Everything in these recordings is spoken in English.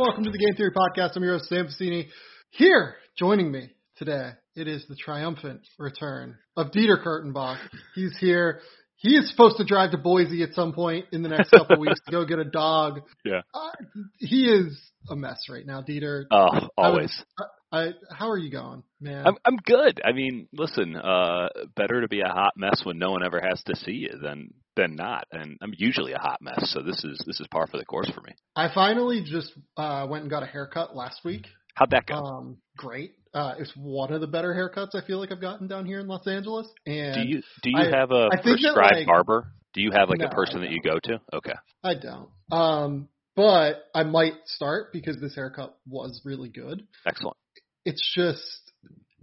welcome to the Game Theory Podcast. I'm your host, Sam Vecenie. Here, joining me today, it is the triumphant return of Dieter Kurtenbach. He's here. He is supposed to drive to Boise at some point in the next couple weeks to go get a dog. Yeah. Uh, he is a mess right now, Dieter. Oh, always. I, I, how are you going, man? I'm I'm good. I mean, listen, uh better to be a hot mess when no one ever has to see you than than not. And I'm usually a hot mess, so this is this is par for the course for me. I finally just uh went and got a haircut last week. How'd that go? Um, great. Uh, it's one of the better haircuts I feel like I've gotten down here in Los Angeles. And do you do you I- have a that, prescribed like- barber? Do you have like No, a person that you go to? Okay. I don't. Um, but I might start because this haircut was really good. Excellent. It's just,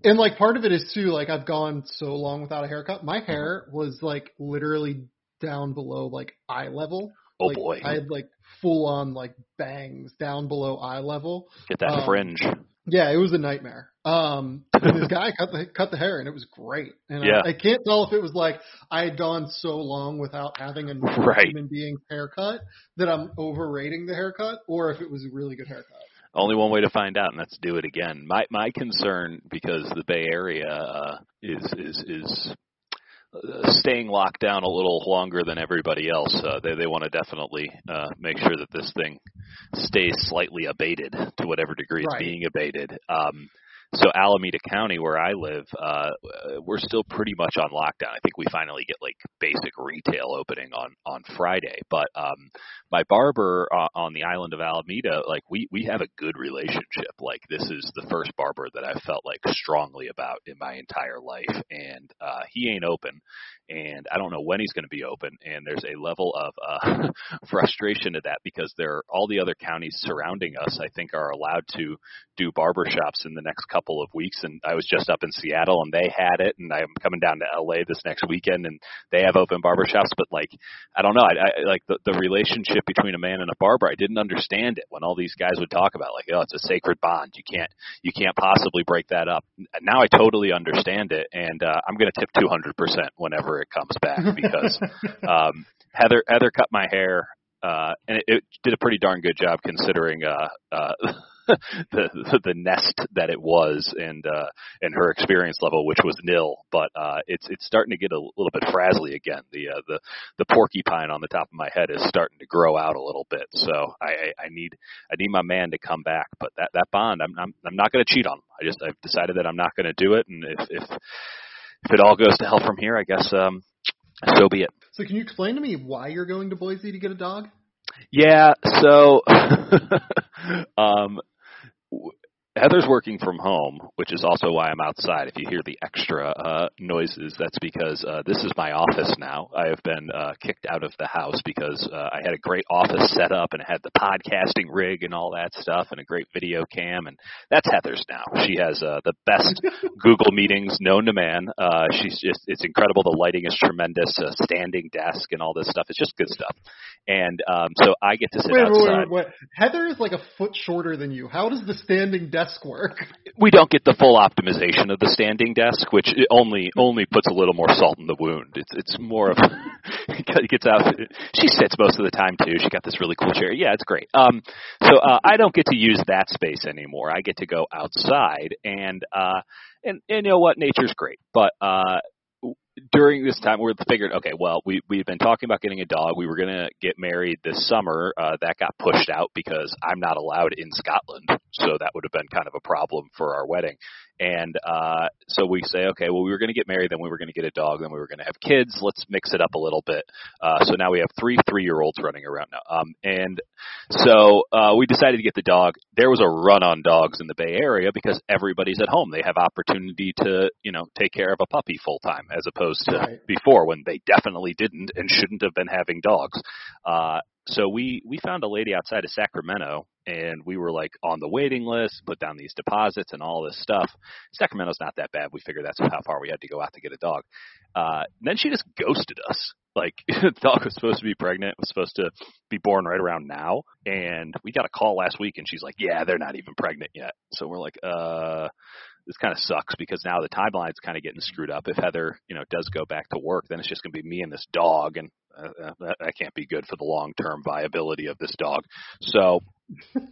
and like part of it is too, like I've gone so long without a haircut. My Mm-hmm. hair was like literally down below like eye level. Oh Like, boy. I had like full on like bangs down below eye level. Get that um, fringe. Yeah, it was a nightmare. Um, and this guy cut the cut the hair, and it was great. And Yeah. I, I can't tell if it was like I had gone so long without having a Right. human being haircut that I'm overrating the haircut, or if it was a really good haircut. Only one way to find out, and that's do it again. My my concern because the Bay Area uh, is is is staying locked down a little longer than everybody else. Uh, they they want to definitely uh, make sure that this thing stays slightly abated to whatever degree it's Right. being abated. Um, so Alameda County, where I live, uh, we're still pretty much on lockdown. I think we finally get like basic retail opening on on Friday. But um, my barber uh, on the island of Alameda, like we we have a good relationship. Like this is the first barber that I felt like strongly about in my entire life, and uh, he ain't open, and I don't know when he's going to be open. And there's a level of uh, frustration to that because there are all the other counties surrounding us. I think are allowed to do barber shops in the next couple of weeks. And I was just up in Seattle and they had it, and I'm coming down to LA this next weekend and they have open barber shops. But like, I don't know, I, I like the, the relationship between a man and a barber. I didn't understand it when all these guys would talk about like, oh, it's a sacred bond. You can't, you can't possibly break that up. Now I totally understand it, and uh, I'm going to tip 200% whenever it comes back because um, Heather Heather cut my hair, uh, and it, it did a pretty darn good job considering uh, uh, the, the nest that it was and uh, and her experience level, which was nil. But uh, it's it's starting to get a little bit frazzly again. The uh, the the porcupine on the top of my head is starting to grow out a little bit. So I, I, I need I need my man to come back. But that that bond, I'm I'm, I'm not going to cheat on him. I just I've decided that I'm not going to do it. And if if if it all goes to hell from here, I guess um, so be it. So can you explain to me why you're going to Boise to get a dog? Yeah, so um w- Heather's working from home, which is also why I'm outside. If you hear the extra uh noises, that's because uh this is my office now. I have been uh kicked out of the house because uh I had a great office set up and had the podcasting rig and all that stuff and a great video cam and that's Heather's now. She has uh the best Google meetings known to man. Uh she's just it's incredible the lighting is tremendous, uh, standing desk and all this stuff. It's just good stuff. And um so I get to sit Wait, outside. wait, wait, wait. Heather is like a foot shorter than you. How does the standing desk work? we don't get the full optimization of the standing desk, which only only puts a little more salt in the wound. It's it's more of it gets out. She sits most of the time too. She got this really cool chair. Yeah, it's great. Um, so uh, I don't get to use that space anymore. I get to go outside and uh, and and you know what? Nature's great, but uh, during this time we figured okay well we we've been talking about getting a dog. We were going to get married this summer. Uh that got pushed out because I'm not allowed in Scotland. So that would have been kind of a problem for our wedding and uh so we say okay well we were going to get married then we were going to get a dog then we were going to have kids. Let's mix it up a little bit. Uh so now we have three 3-year-olds running around now. Um and so uh we decided to get the dog. There was a run on dogs in the Bay Area because everybody's at home. They have opportunity to you know take care of a puppy full time as opposed to Right. before when they definitely didn't and shouldn't have been having dogs. Uh, so we we found a lady outside of Sacramento, and we were like on the waiting list, put down these deposits and all this stuff. Sacramento's not that bad. We figured that's how far we had to go out to get a dog. Uh, then she just ghosted us. Like the dog was supposed to be pregnant, was supposed to be born right around now, and we got a call last week, and she's like, "Yeah, they're not even pregnant yet." So we're like, "Uh." This kind of sucks because now the timeline's kind of getting screwed up. If Heather, you know, does go back to work, then it's just going to be me and this dog, and uh, that, that can't be good for the long term viability of this dog. So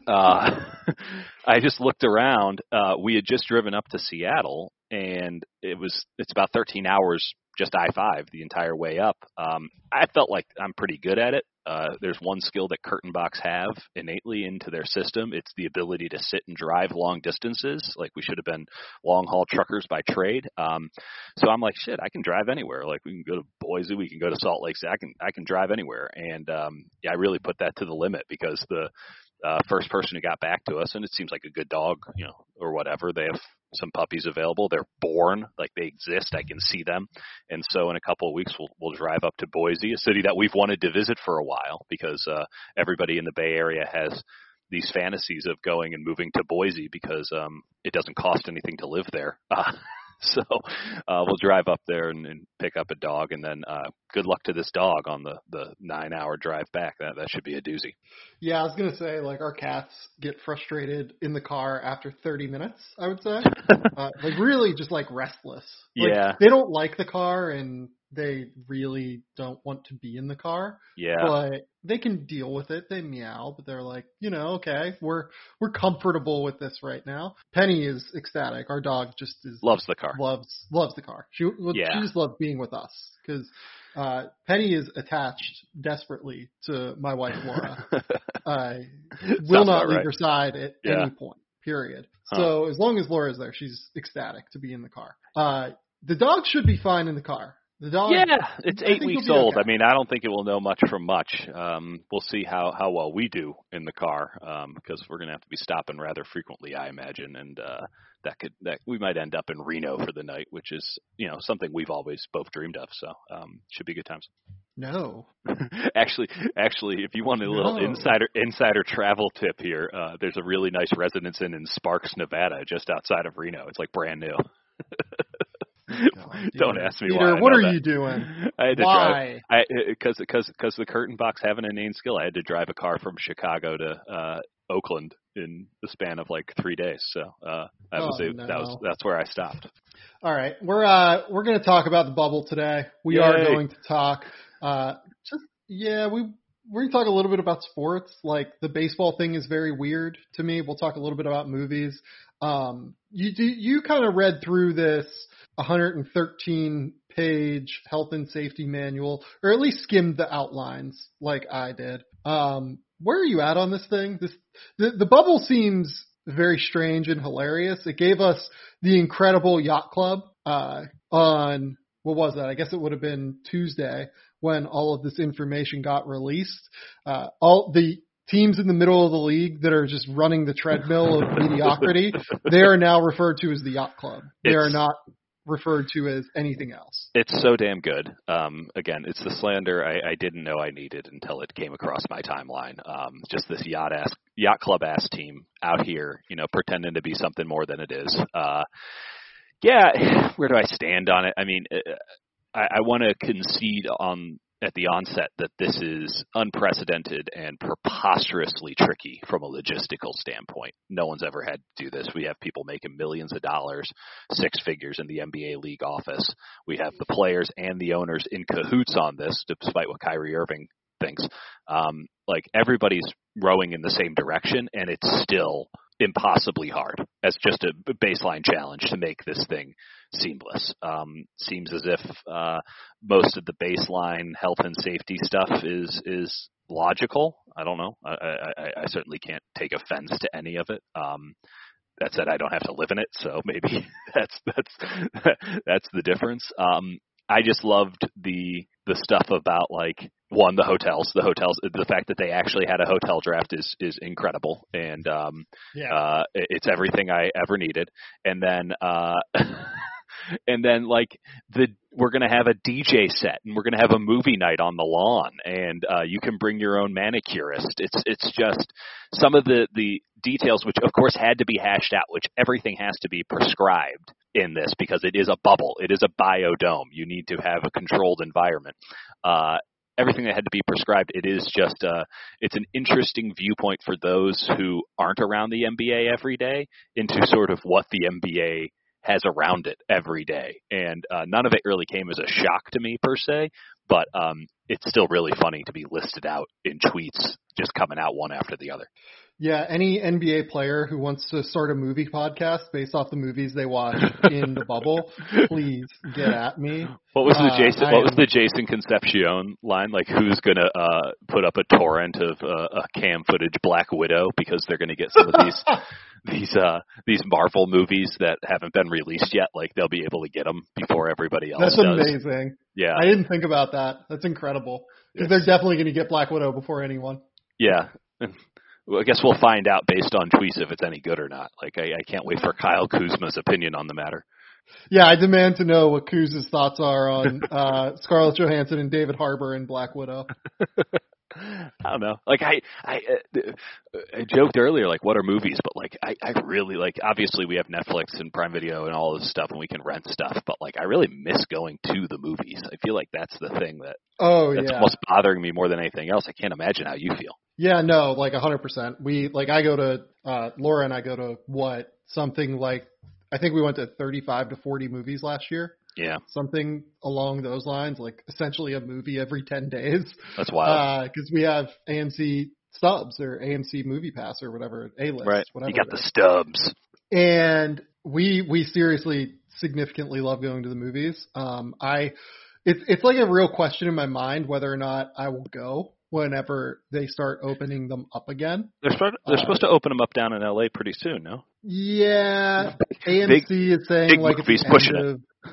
uh, I just looked around. Uh, we had just driven up to Seattle, and it was it's about 13 hours just I five the entire way up. Um, I felt like I'm pretty good at it. Uh, there's one skill that Kurtenbachs have innately into their system. It's the ability to sit and drive long distances. Like we should have been long haul truckers by trade. Um, so I'm like, shit, I can drive anywhere. Like we can go to Boise, we can go to Salt Lake City. I can I can drive anywhere. And um, yeah, I really put that to the limit because the uh, first person who got back to us, and it seems like a good dog, you know, or whatever. They have some puppies available. They're born, like they exist. I can see them, and so in a couple of weeks we'll we'll drive up to Boise, a city that we've wanted to visit for a while because uh, everybody in the Bay Area has these fantasies of going and moving to Boise because um, it doesn't cost anything to live there. Uh, so uh, we'll drive up there and, and pick up a dog, and then uh, good luck to this dog on the the nine hour drive back. That that should be a doozy. Yeah, I was gonna say like our cats get frustrated in the car after 30 minutes. I would say, uh, like really just like restless. Like, Yeah. they don't like the car and they really don't want to be in the car. Yeah, but they can deal with it. They meow, but they're like, you know, okay, we're we're comfortable with this right now. Penny is ecstatic. Our dog just is loves the car. loves loves the car. She Yeah. she just loves being with us because uh, Penny is attached desperately to my wife Laura. I will not leave right. her side at Yeah. any point. Period. Huh. So as long as Laura's there, she's ecstatic to be in the car. Uh, the dog should be fine in the car. The dog. Yeah, it's eight weeks old. okay. I mean, I don't think it will know much from much. Um, we'll see how how well we do in the car um, because we're going to have to be stopping rather frequently, I imagine, and uh, that could that we might end up in Reno for the night, which is you know something we've always both dreamed of. So um, should be good times. No. actually, actually, if you want a little No. insider insider travel tip here, uh, there's a really nice residence inn in Sparks, Nevada, just outside of Reno. It's like brand new. God, Don't ask me Peter, why. What are that. you doing? I had to drive. Why? I because because because the Kurtenbachs having a name skill, I had to drive a car from Chicago to uh Oakland in the span of like three days. So uh that was Oh, it. That was that's where I stopped. All right, we're uh we're going to talk about the bubble today. We are going to talk uh just yeah, we we're going to talk a little bit about sports. Like the baseball thing is very weird to me. We'll talk a little bit about movies. Um you do you kind of read through this 113 page health and safety manual or at least skimmed the outlines like I did. Um where are you at on this thing? This the, the bubble seems very strange and hilarious. It gave us the incredible yacht club uh, on what was that? I guess it would have been Tuesday when all of this information got released. Uh, all the teams in the middle of the league that are just running the treadmill of mediocrity, they are now referred to as the yacht club. They are not referred to as anything else. It's so damn good. Um, again, it's the slander I, I didn't know I needed until it came across my timeline. Um, just this yacht ass, yacht club ass team out here, you know, pretending to be something more than it is. Uh, yeah, where do I stand on it? I mean, uh, I, I want to concede on at the onset that this is unprecedented and preposterously tricky from a logistical standpoint. No one's ever had to do this. We have people making millions of dollars, six figures in the NBA league office. We have the players and the owners in cahoots on this, despite what Kyrie Irving thinks. Um, like everybody's rowing in the same direction, and it's still impossibly hard as just a baseline challenge to make this thing seamless. Um, seems as if uh, most of the baseline health and safety stuff is is logical. I don't know. I, I, I- certainly can't take offense to any of it. Um, that said, I don't have to live in it, so maybe that's that's that's the difference. Um, I just loved the the stuff about like one the hotels, the hotels, the fact that they actually had a hotel draft is is incredible, and um, Yeah. uh, it- it's everything I ever needed. And then, uh, and then like the, we're going to have a DJ set and we're going to have a movie night on the lawn and, uh, you can bring your own manicurist. It's, it's just some of the, the details, which of course had to be hashed out, which everything has to be prescribed in this because it is a bubble. It is a biodome. You need to have a controlled environment. Uh, everything that had to be prescribed. It is just uh it's an interesting viewpoint for those who aren't around the NBA every day into sort of what the NBA has around it every day, and uh, none of it really came as a shock to me per se. But um, it's still really funny to be listed out in tweets, just coming out one after the other. Yeah, any NBA player who wants to start a movie podcast based off the movies they watch in the bubble, please get at me. What was the Uh, Jason? What was the Jason Concepcion line? Like, who's gonna uh, put up a torrent of uh, a cam footage Black Widow because they're gonna get some of these these uh these Marvel movies that haven't been released yet? Like, they'll be able to get them before everybody else That's does. amazing. Yeah, I didn't think about that. That's incredible. Because they're definitely going to get Black Widow before anyone. yeah. Well, I guess we'll find out based on tweets if it's any good or not. Like, I, I can't wait for Kyle Kuzma's opinion on the matter. Yeah, I demand to know what Kuz's thoughts are on uh, Scarlett Johansson and David Harbour and Black Widow. I don't know. Like I, I, uh, I joked earlier, like what are movies? But like I, I really like. Obviously, we have Netflix and Prime Video and all this stuff, and we can rent stuff. But like, I really miss going to the movies. I feel like that's the thing that Oh that's yeah, what's bothering me more than anything else. I can't imagine how you feel. yeah, no, like a hundred percent. We like I go to uh, Laura and I go to what something like I think we went to thirty-five to forty movies last year. Yeah, something along those lines, like essentially a movie every 10 days. that's wild. Because we have AMC stubs or AMC Movie Pass or whatever, A list, right? whatever. You got the stubs. and we we seriously significantly love going to the movies. Um, I it's it's like a real question in my mind whether or not I will go whenever they start opening them up again. They're supposed they're Uh, supposed to open them up down in L.A. pretty soon. No? Yeah, Big- AMC is saying big like at the pushing end it.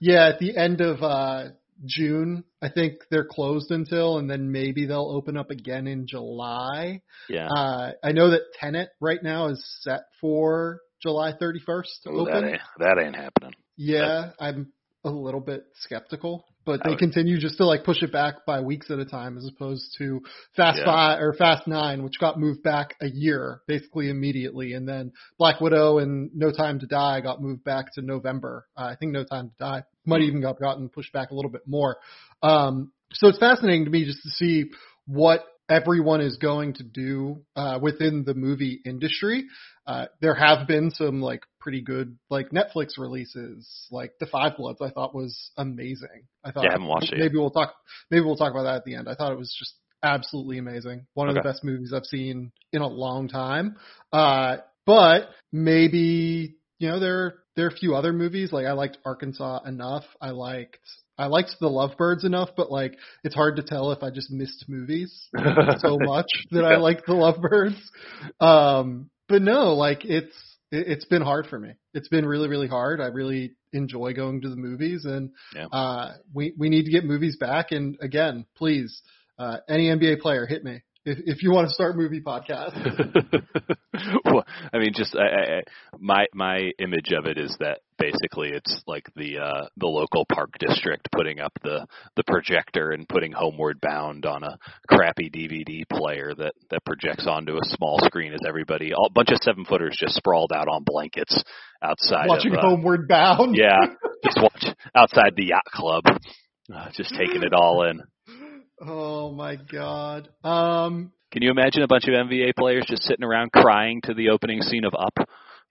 Yeah at the end of uh June. I think they're closed until, and then maybe they'll open up again in July. Yeah. Uh, I know that Tenet right now is set for July 31st to Ooh, that open. ain't that ain't happening. Yeah, I'm a little bit skeptical, but they would- continue just to like push it back by weeks at a time, as opposed to Fast Yeah. Five or Fast Nine, which got moved back a year basically immediately, and then Black Widow and No Time to Die got moved back to November. Uh, I think No Time to Die might even got gotten pushed back a little bit more. Um, so it's fascinating to me just to see what everyone is going to do uh, within the movie industry. Uh, there have been some like pretty good like Netflix releases, like The Five Bloods. I thought was amazing. I thought Yeah, I haven't watched it maybe we'll talk. Maybe we'll talk about that at the end. I thought it was just absolutely amazing. One of the best movies I've seen in a long time. Uh, but maybe you know there there are a few other movies like I liked Arkansas enough. I liked I liked The Lovebirds enough, but like it's hard to tell if I just missed movies so much that I Yeah. like The Lovebirds. Um, but no, like it's it, it's been hard for me. It's been really really hard. I really enjoy going to the movies, and Yeah. uh, we we need to get movies back. And again, please, uh, any NBA player, hit me if if you want to start movie podcast. well, I mean, just I, I, my my image of it is that basically it's like the uh, the local park district putting up the the projector and putting Homeward Bound on a crappy DVD player that that projects onto a small screen as everybody, a bunch of seven footers just sprawled out on blankets outside Watching of uh, Homeward Bound. yeah, just watch outside the yacht club, uh, just taking it all in. Oh my god. Um. Can you imagine a bunch of NBA players just sitting around crying to the opening scene of Up?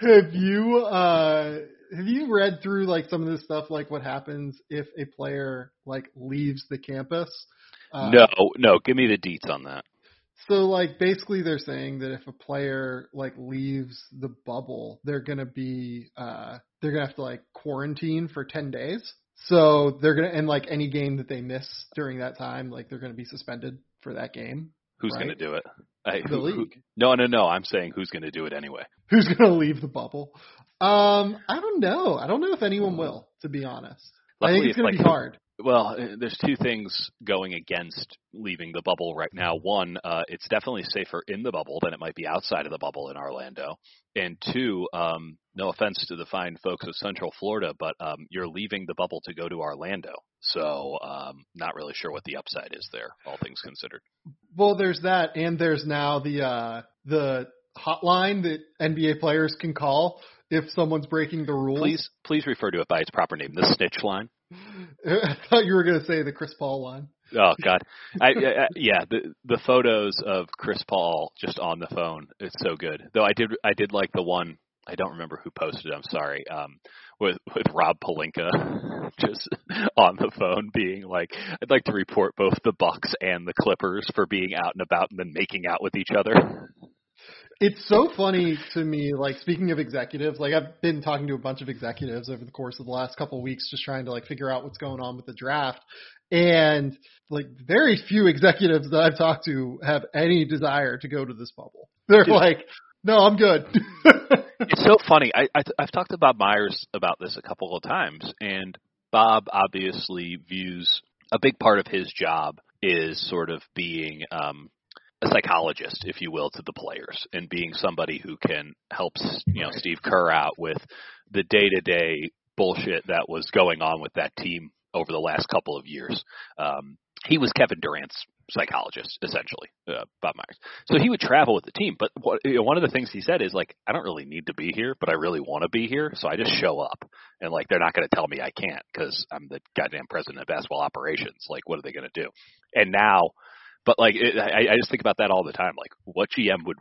have you uh have you read through like some of this stuff like what happens if a player like leaves the campus? Uh, no, no, give me the deets on that. So like basically they're saying that if a player like leaves the bubble, they're gonna be uh they're gonna have to like quarantine for ten days. So they're gonna and like any game that they miss during that time, like they're gonna be suspended for that game. Who's Right. going to do it? I, The who- who- league. no, no, no. I'm saying who's going to do it anyway. Who's gonna leave the bubble? Um, I don't know. I don't know if anyone will, to be honest. I think Luckily, it's gonna like, be hard. Well, uh, there's two things going against leaving the bubble right now. One, uh, it's definitely safer in the bubble than it might be outside of the bubble in Orlando. And two, um, no offense to the fine folks of Central Florida, but um, you're leaving the bubble to go to Orlando. So, um, not really sure what the upside is there, all things considered. Well, there's that, and there's now the uh the hotline that NBA players can call if someone's breaking the rules. Please, please refer to it by its proper name, the snitch line. I thought you were going to say the Chris Paul line. Oh God, I, I yeah the the photos of Chris Paul just on the phone. It's so good. Though I did I did like the one I don't remember who posted. I'm sorry. Um, with with Rob Pelinka just on the phone being like, "I'd like to report both the Bucks and the Clippers for being out and about and then making out with each other." It's so funny to me. Like speaking of executives, like I've been talking to a bunch of executives over the course of the last couple of weeks, just trying to like figure out what's going on with the draft. And like very few executives that I've talked to have any desire to go to this bubble. They're like, no, I'm good. it's so funny. I, I I've talked to Bob Myers about this a couple of times, and Bob obviously views a big part of his job is sort of being um, a psychologist, if you will, to the players and being somebody who can help you know Steve Kerr out with the day to day bullshit that was going on with that team over the last couple of years. Um, he was Kevin Durant's psychologist, essentially, uh, Bob Myers. So he would travel with the team. But what, you know, one of the things he said is like, I don't really need to be here, but I really want to be here, so I just show up. And like, they're not going to tell me I can't because I'm the goddamn president of basketball operations. Like, what are they going to do? And now, but like, it, I, I just think about that all the time. Like, what GM would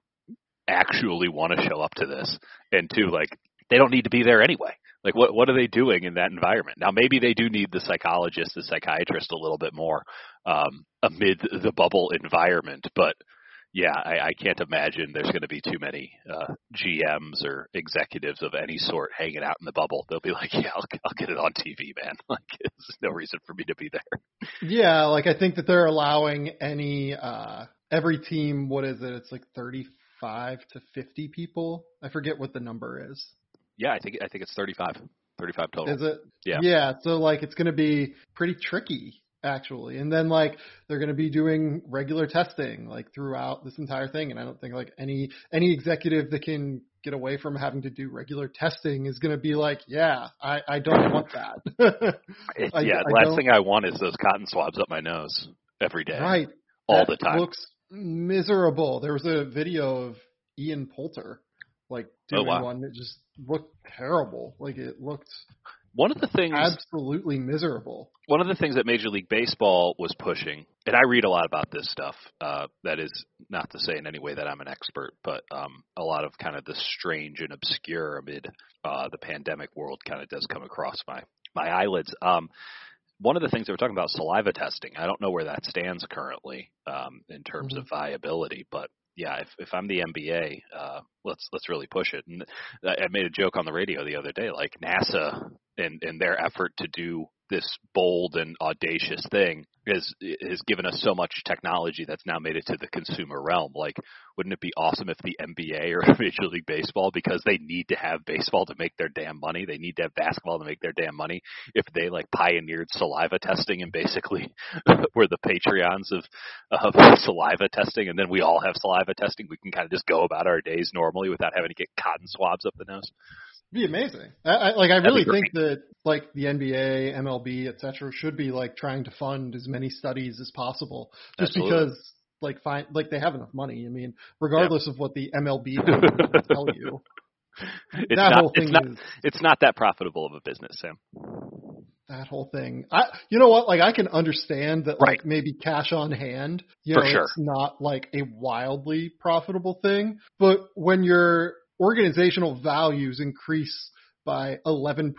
actually want to show up to this? And two, like, they don't need to be there anyway. Like what what are they doing in that environment? Now maybe they do need the psychologist, the psychiatrist a little bit more um, amid the bubble environment, but yeah, I, I can't imagine there's going to be too many uh, GMs or executives of any sort hanging out in the bubble. They'll be like, "Yeah, I'll, I'll get it on TV, man. Like, there's no reason for me to be there." Yeah, like I think that they're allowing any uh every team. What is it? It's like 35 to 50 people. I forget what the number is. Yeah, I think I think it's 35. 35 total. Is it? Yeah. Yeah. So like it's going to be pretty tricky actually. And then like they're going to be doing regular testing like throughout this entire thing. And I don't think like any any executive that can get away from having to do regular testing is going to be like, yeah, I I don't want that. I, yeah. I, last thing I want is those cotton swabs up my nose every day. Right. All that the time. Looks miserable. There was a video of Ian Poulter like oh, doing oh, wow. one that just looked terrible. Like it looked one of the things absolutely miserable. One of the things that Major League Baseball was pushing, and I read a lot about this stuff. Uh, that is not to say in any way that I'm an expert, but um, a lot of kind of the strange and obscure amid uh, the pandemic world kind of does come across my my eyelids. Um, one of the things they were talking about saliva testing. I don't know where that stands currently um, in terms mm-hmm. of viability, but yeah, if if I'm the NBA, uh, let's let's really push it. And I made a joke on the radio the other day, like NASA and and their effort to do this bold and audacious thing has has given us so much technology that's now made it to the consumer realm. Like, wouldn't it be awesome if the NBA or Major League Baseball, because they need to have baseball to make their damn money, they need to have basketball to make their damn money, if they like pioneered saliva testing and basically were the Patreons of of saliva testing, and then we all have saliva testing, we can kind of just go about our days normally without having to get cotton swabs up the nose be amazing. I, I, like I really think that like the NBA, MLB, et cetera, should be like trying to fund as many studies as possible, just Absolutely. because like find like they have enough money. I mean, regardless yeah. of what the MLB tell you, it's that not, whole thing it's not, is, it's not that profitable of a business, Sam. That whole thing, I you know what? Like I can understand that right. like maybe cash on hand, you For know, sure. it's not like a wildly profitable thing, but when you're organizational values increase by 11%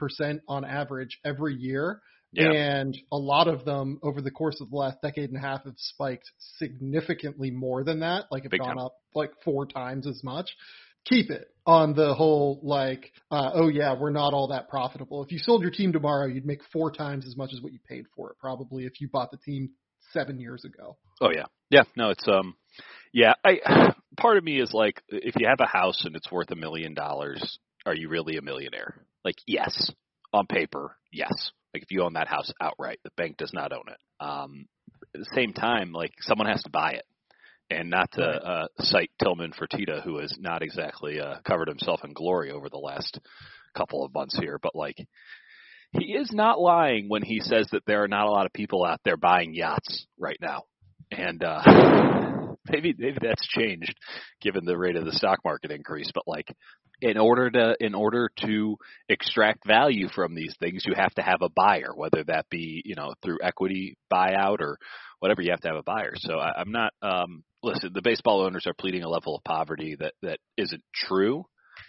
on average every year. Yeah. And a lot of them over the course of the last decade and a half have spiked significantly more than that, like have Big gone time. up like four times as much. Keep it on the whole, like, uh, oh yeah, we're not all that profitable. If you sold your team tomorrow, you'd make four times as much as what you paid for it, probably if you bought the team seven years ago. Oh yeah, yeah. No, it's um, yeah. I part of me is like, if you have a house and it's worth a million dollars, are you really a millionaire? Like, yes, on paper, yes. Like if you own that house outright, the bank does not own it. Um, at the same time, like someone has to buy it. And not to uh, cite Tilman Fertitta, who has not exactly uh, covered himself in glory over the last couple of months here, but like he is not lying when he says that there are not a lot of people out there buying yachts right now. And uh maybe maybe that's changed given the rate of the stock market increase, but like in order to in order to extract value from these things, you have to have a buyer, whether that be you know through equity buyout or whatever. You have to have a buyer. So I, I'm not. Um, listen, the baseball owners are pleading a level of poverty that that isn't true,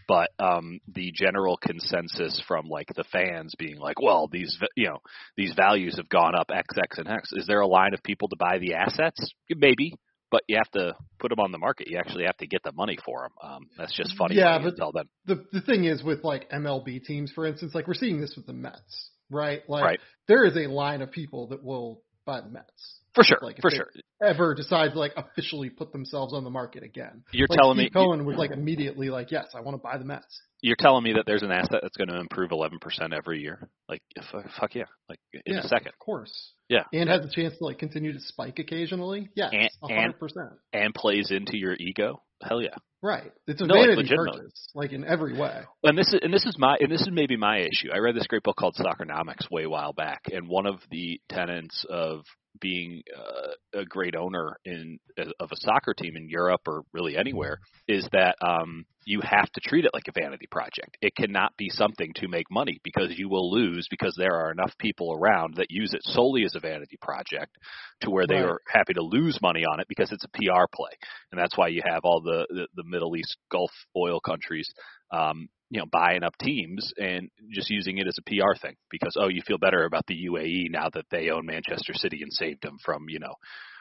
but um, the general consensus from like the fans being like, well, these you know these values have gone up X, X, and X. Is there a line of people to buy the assets? Maybe, but you have to put them on the market. You actually have to get the money for them. Um, that's just funny. Yeah, but tell them. the the thing is with like MLB teams, for instance, like we're seeing this with the Mets, right? Like Right. there is a line of people that will buy the Mets. For sure, Like, for sure. Ever decide to like officially put themselves on the market again? You're like telling Steve me Cohen was like immediately like, yes, I want to buy the Mets. you're telling me that there's an asset that's going to improve 11% every year. Like, f- uh, fuck yeah, like in yeah, a second, of course. Yeah. and has a chance to like continue to spike occasionally. Yes, And- a hundred percent. and plays into your ego. Hell yeah. Right. It's a No, vanity legitimately. purchase, like in every way. and this is and this is my and this is maybe my issue. I read this great book called Soccernomics way a while back, and one of the tenets of being uh, a great owner in of a soccer team in Europe or really anywhere is that um, you have to treat it like a vanity project. It cannot be something to make money because you will lose because there are enough people around that use it solely as a vanity project to where they Right. are happy to lose money on it because it's a PR play, and that's why you have all the the, the Middle East Gulf oil countries um, you know, buying up teams and just using it as a PR thing because oh, you feel better about the UAE now that they own Manchester City and saved them from you know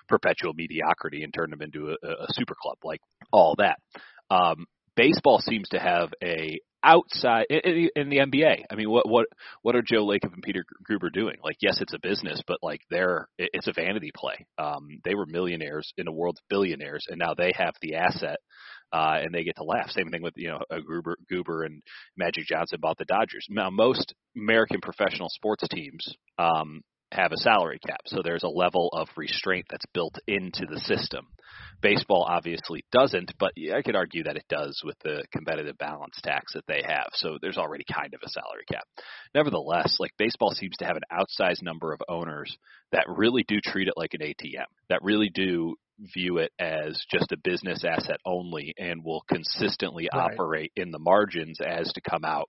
perpetual mediocrity and turned them into a, a super club, like all that. Um, baseball seems to have a outside in, the NBA. I mean, what what what are Joe Lacob and Peter Gruber doing? Like, yes, it's a business, but like they're it's a vanity play. Um, they were millionaires in a world of billionaires, and now they have the asset. Uh, and they get to laugh. Same thing with you know Gruber, Guber and Magic Johnson bought the Dodgers. Now most American professional sports teams um, have a salary cap, so there's a level of restraint that's built into the system. Baseball obviously doesn't, but I could argue that it does with the competitive balance tax that they have. So there's already kind of a salary cap. Nevertheless, like baseball seems to have an outsized number of owners that really do treat it like an ATM, that really do view it as just a business asset only and will consistently Right. operate in the margins as to come out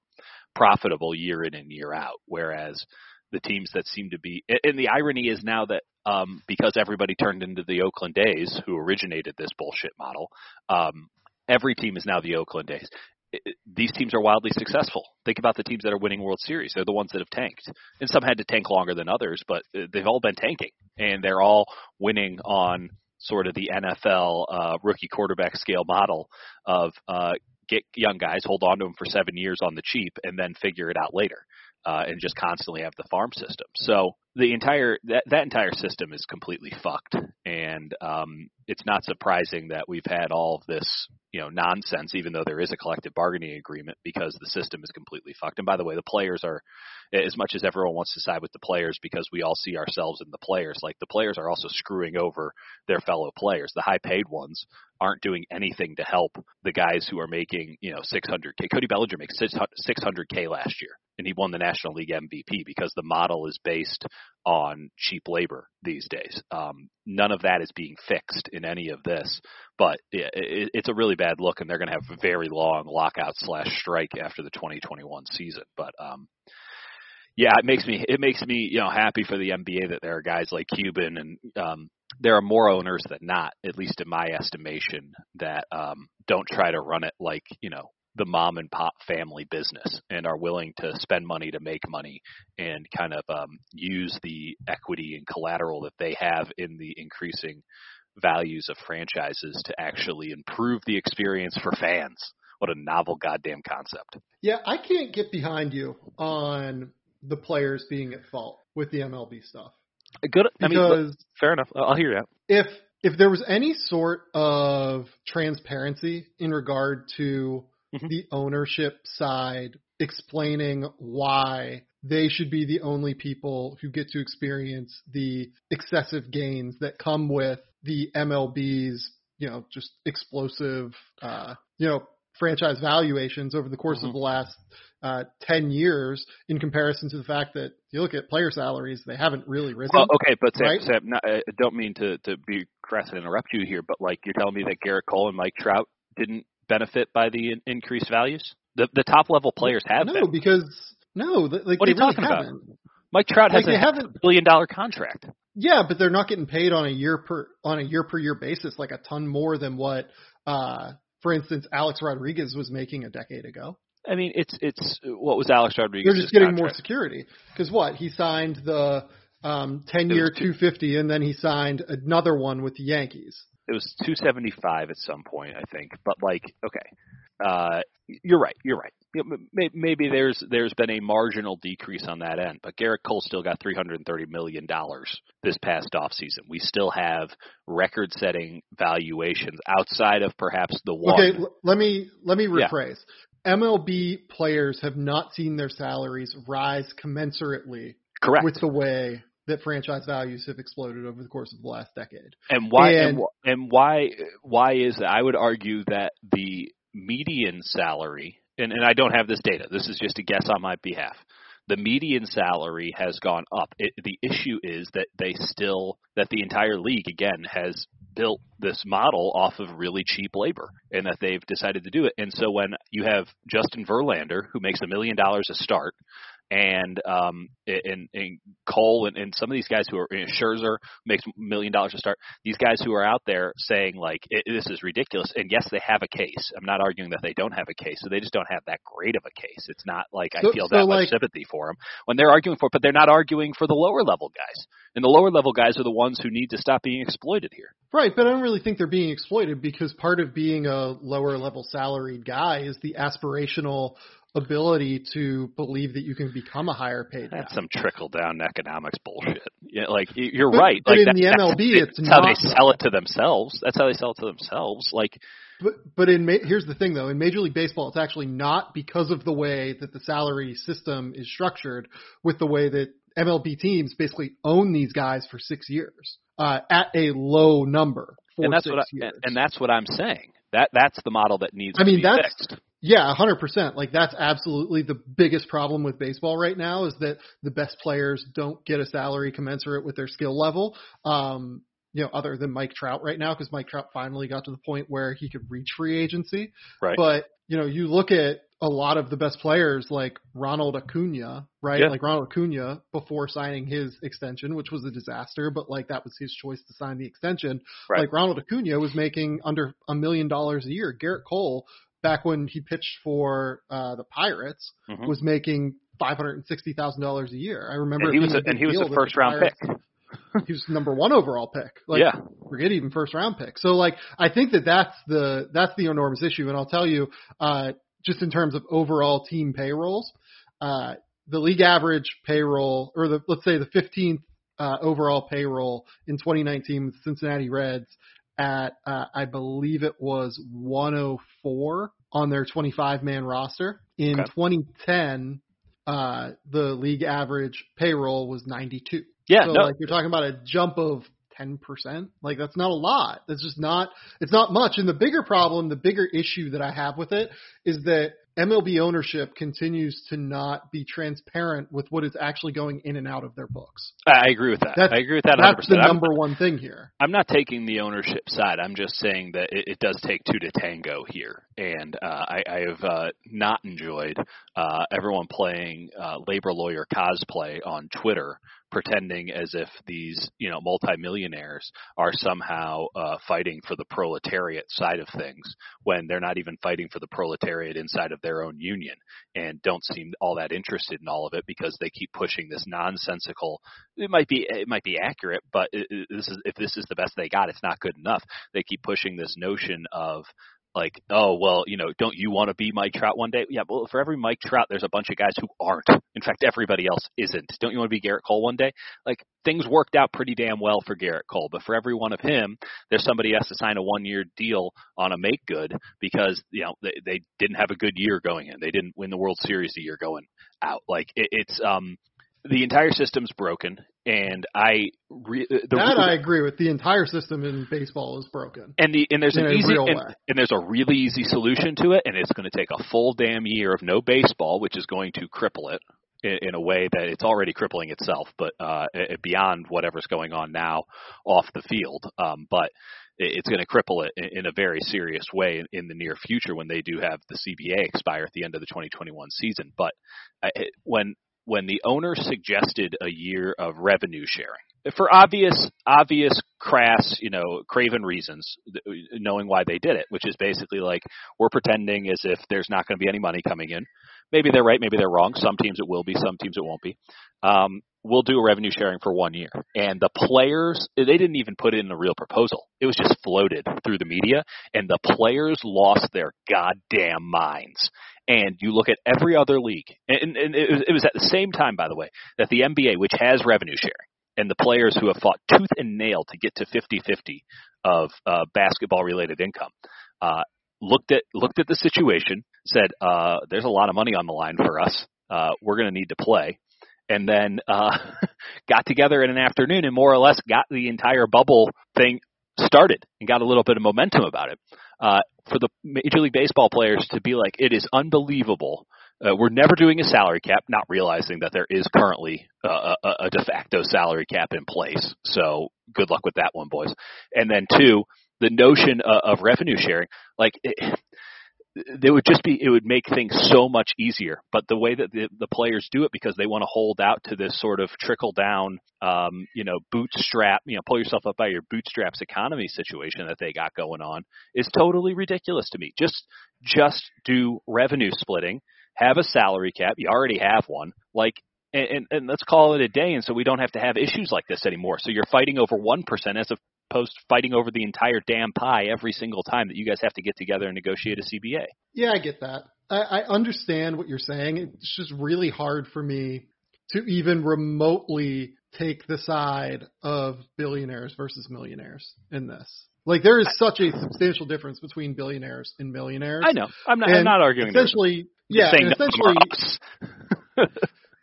profitable year in and year out. Whereas the teams that seem to be, and- the irony is now that um, because everybody turned into the Oakland A's, who originated this bullshit model, um, every team is now the Oakland A's. It- These teams are wildly successful. Think about the teams that are winning World Series. They're the ones that have tanked, and some had to tank longer than others, but uh, they've all been tanking, and they're all winning on sort of the NFL uh, rookie quarterback scale model of uh, get young guys, hold on to them for seven years on the cheap, and then figure it out later, uh, and just constantly have the farm system. So the entire that that entire system is completely fucked, and um, it's not surprising that we've had all of this you know nonsense, even though there is a collective bargaining agreement, because the system is completely fucked. And by the way, the players are as much as everyone wants to side with the players because we all see ourselves in the players. Like the players are also screwing over their fellow players. The high paid ones aren't doing anything to help the guys who are making, you know, 600k. Cody Bellinger makes 600k last year, and he won the National League MVP because the model is based on cheap labor these days. Um, none of that is being fixed in any of this, but it, it, it's a really bad look, and they're going to have a very long lockout slash strike after the 2021 season. But um, yeah, it makes me it makes me you know happy for the NBA that there are guys like Cuban and um, there are more owners than not, at least in my estimation, that um, don't try to run it like you know the mom and pop family business and are willing to spend money to make money and kind of um, use the equity and collateral that they have in the increasing values of franchises to actually improve the experience for fans. What a novel goddamn concept. Yeah, I can't get behind you on the players being at fault with the MLB stuff Good. I mean, because fair enough. I'll hear that. if if there was any sort of transparency in regard to Mhm. the ownership side explaining why they should be the only people who get to experience the excessive gains that come with the MLB's, you know, just explosive, uh, you know, franchise valuations over the course Mhm. of the last uh, 10 years in comparison to the fact that you look at player salaries, they haven't really risen. Well, okay, but Sam, right? Sam not, I don't mean to to be crass and interrupt you here, but like you're telling me that Gerrit Cole and Mike Trout didn't benefit by the in- increased values. The the top level players have no, been. because no, like What are you really talking about? haven't. Mike Trout has Like a billion dollar contract. Yeah, but they're not getting paid on a year per on a year per year basis like a ton more than what, uh, for instance, Alex Rodriguez was making a decade ago. I mean, it's it's what was Alex Rodriguez? They're just getting contract? more security because what he signed the um, ten year two fifty, and then he signed another one with the Yankees. It was two seventy five at some point, I think. But like, okay, uh, you're right. You're right. Maybe there's there's been a marginal decrease on that end, but Gerrit Cole still got 330 million dollars this past off season. We still have record-setting valuations outside of perhaps the one. Okay, let me let me rephrase. Yeah. MLB players have not seen their salaries rise commensurately Correct. with the way that franchise values have exploded over the course of the last decade. And why and, and, why why is that? I would argue that the median salary, and, and I don't have this data, this is just a guess on my behalf. The median salary has gone up. It, the issue is that they still, that the entire league, again, has built this model off of really cheap labor and that they've decided to do it. And so when you have Justin Verlander, who makes a million dollars a start, and um and, and Cole and, and some of these guys who are you know, Scherzer makes a million dollars to start. These guys who are out there saying like this is ridiculous, and yes, they have a case. I'm not arguing that they don't have a case, so they just don't have that great of a case. It's not like so, I feel so that like, much sympathy for them when they're arguing for, it, but they're not arguing for the lower level guys, and the lower level guys are the ones who need to stop being exploited here. Right, but I don't really think they're being exploited because part of being a lower level salaried guy is the aspirational ability to believe that you can become a higher paid. That's guy. some trickle down economics bullshit. Yeah, like you're but, right. But like in that, the MLB, that's, it's that's how they sell it to themselves. That's how they sell it to themselves. Like, but but in here's the thing though, in Major League Baseball, it's actually not because of the way that the salary system is structured, with the way that MLB teams basically own these guys for six years uh, at a low number. and that's what I, and that's what I'm saying. That that's the model that needs. I mean, that's fixed. yeah, hundred percent. Like that's absolutely the biggest problem with baseball right now is that the best players don't get a salary commensurate with their skill level. Um, you know, other than Mike Trout right now, because Mike Trout finally got to the point where he could reach free agency. Right. But you know, you look at a lot of the best players like Ronald Acuna, right? Yeah. Like Ronald Acuna before signing his extension, which was a disaster, but like that was his choice to sign the extension. Right. Like Ronald Acuna was making under a million dollars a year. Gerrit Cole, back when he pitched for uh, the Pirates, mm-hmm. was making five hundred and sixty thousand dollars a year. I remember. And he was a, and he was a first round Pirates. pick. he was number one overall pick. Like, yeah. forget even first round pick. So like, I think that that's the that's the enormous issue. And I'll tell you, uh, just in terms of overall team payrolls, uh, the league average payroll, or the let's say the 15th uh, overall payroll in 2019 with Cincinnati Reds at uh, I believe it was 104 on their 25 man roster. In okay. 2010, uh, the league average payroll was 92. Yeah, so no. like you're talking about a jump of 10%. Like that's not a lot. That's just not, it's not much. And the bigger problem, the bigger issue that I have with it is that MLB ownership continues to not be transparent with what is actually going in and out of their books. I agree with that. That's, I agree with that. 100%. That's the I'm, number one thing here. I'm not taking the ownership side. I'm just saying that it, it does take two to tango here, and uh, I, I have uh, not enjoyed uh, everyone playing uh, labor lawyer cosplay on Twitter pretending as if these you know multimillionaires are somehow uh, fighting for the proletariat side of things when they're not even fighting for the proletariat inside of their own union and don't seem all that interested in all of it because they keep pushing this nonsensical it might be it might be accurate but it, it, this is if this is the best they got it's not good enough. They keep pushing this notion of like, oh well, you know, don't you want to be Mike Trout one day? Yeah, well, for every Mike Trout, there's a bunch of guys who aren't. In fact, everybody else isn't. Don't you want to be Gerrit Cole one day? Like, things worked out pretty damn well for Gerrit Cole, but for every one of him, there's somebody has to sign a one-year deal on a make good because you know they, they didn't have a good year going in. They didn't win the World Series the year going out. Like, it, it's um the entire system's broken, and I re- the, that I agree with. The entire system in baseball is broken, and the and there's an easy and, and, there's a really easy solution to it, and it's going to take a full damn year of no baseball, which is going to cripple it in, in a way that it's already crippling itself, but uh, beyond whatever's going on now off the field. Um, but it's going to cripple it in a very serious way in the near future when they do have the CBA expire at the end of the 2021 season. But when when the owner suggested a year of revenue sharing, for obvious, obvious, crass, you know, craven reasons, knowing why they did it, which is basically like we're pretending as if there's not going to be any money coming in. Maybe they're right, maybe they're wrong. Some teams it will be, some teams it won't be. Um, we'll do a revenue sharing for one year. And the players, they didn't even put it in a real proposal. It was just floated through the media, and the players lost their goddamn minds. And you look at every other league, and, and it, was, it was at the same time, by the way, that the NBA, which has revenue sharing, and the players who have fought tooth and nail to get to 50-50 of uh, basketball-related income, uh, looked at looked at the situation, said, uh, "There's a lot of money on the line for us. Uh, we're going to need to play." And then uh, got together in an afternoon and more or less got the entire bubble thing started and got a little bit of momentum about it. Uh, for the Major League Baseball players to be like, it is unbelievable. Uh, we're never doing a salary cap, not realizing that there is currently a, a de facto salary cap in place. So good luck with that one, boys. And then two, the notion of, of revenue sharing, like it, they would just be it would make things so much easier. But the way that the, the players do it because they want to hold out to this sort of trickle down um, you know bootstrap you know pull yourself up by your bootstraps economy situation that they got going on is totally ridiculous to me. Just just do revenue splitting have a salary cap. You already have one. Like and, and, and let's call it a day and so we don't have to have issues like this anymore. So you're fighting over 1% as post fighting over the entire damn pie every single time that you guys have to get together and negotiate a CBA. Yeah, I get that. I, I understand what you're saying. It's just really hard for me to even remotely take the side of billionaires versus millionaires in this. Like there is such a substantial difference between billionaires and millionaires. I know. I'm not. I'm not arguing. Essentially, yeah. essentially,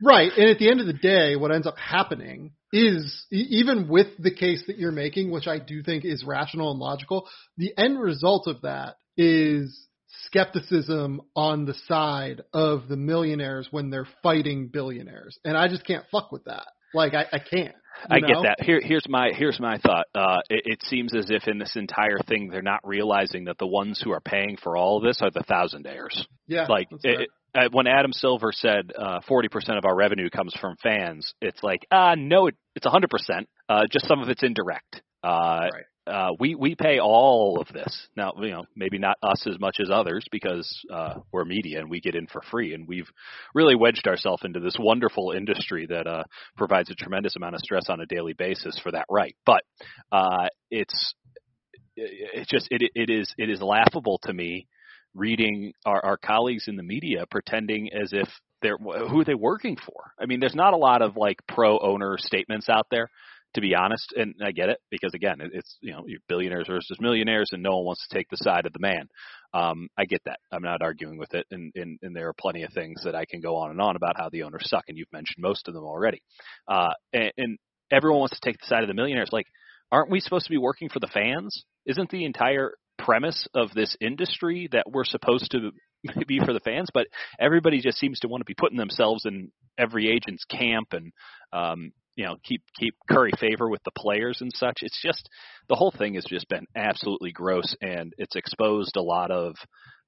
Right. And at the end of the day, what ends up happening is even with the case that you're making, which I do think is rational and logical, the end result of that is skepticism on the side of the millionaires when they're fighting billionaires. And I just can't fuck with that. Like I, I can't. I know? get that. Here, here's my here's my thought. Uh, it, it seems as if in this entire thing, they're not realizing that the ones who are paying for all of this are the thousandaires. Yeah, like it, when Adam Silver said uh, 40% of our revenue comes from fans, it's like, uh, no, it, it's 100%. Uh, just some of it's indirect. Uh, right. Uh, we we pay all of this now. You know, maybe not us as much as others because uh, we're media and we get in for free, and we've really wedged ourselves into this wonderful industry that uh, provides a tremendous amount of stress on a daily basis for that right. But uh, it's it just it it is it is laughable to me reading our, our colleagues in the media pretending as if they're who are they working for? I mean, there's not a lot of like pro owner statements out there, to be honest, and I get it because again, it's you know you're billionaires versus millionaires, and no one wants to take the side of the man. Um, I get that. I'm not arguing with it, and, and, and there are plenty of things that I can go on and on about how the owners suck, and you've mentioned most of them already. Uh, and, and everyone wants to take the side of the millionaires. Like, aren't we supposed to be working for the fans? Isn't the entire premise of this industry that we're supposed to be for the fans, but everybody just seems to want to be putting themselves in every agent's camp and um, you know keep keep curry favor with the players and such. It's just the whole thing has just been absolutely gross, and it's exposed a lot of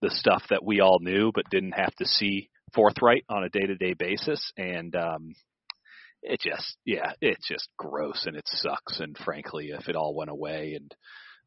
the stuff that we all knew but didn't have to see forthright on a day to day basis, and um, it just yeah, it's just gross and it sucks. And frankly, if it all went away and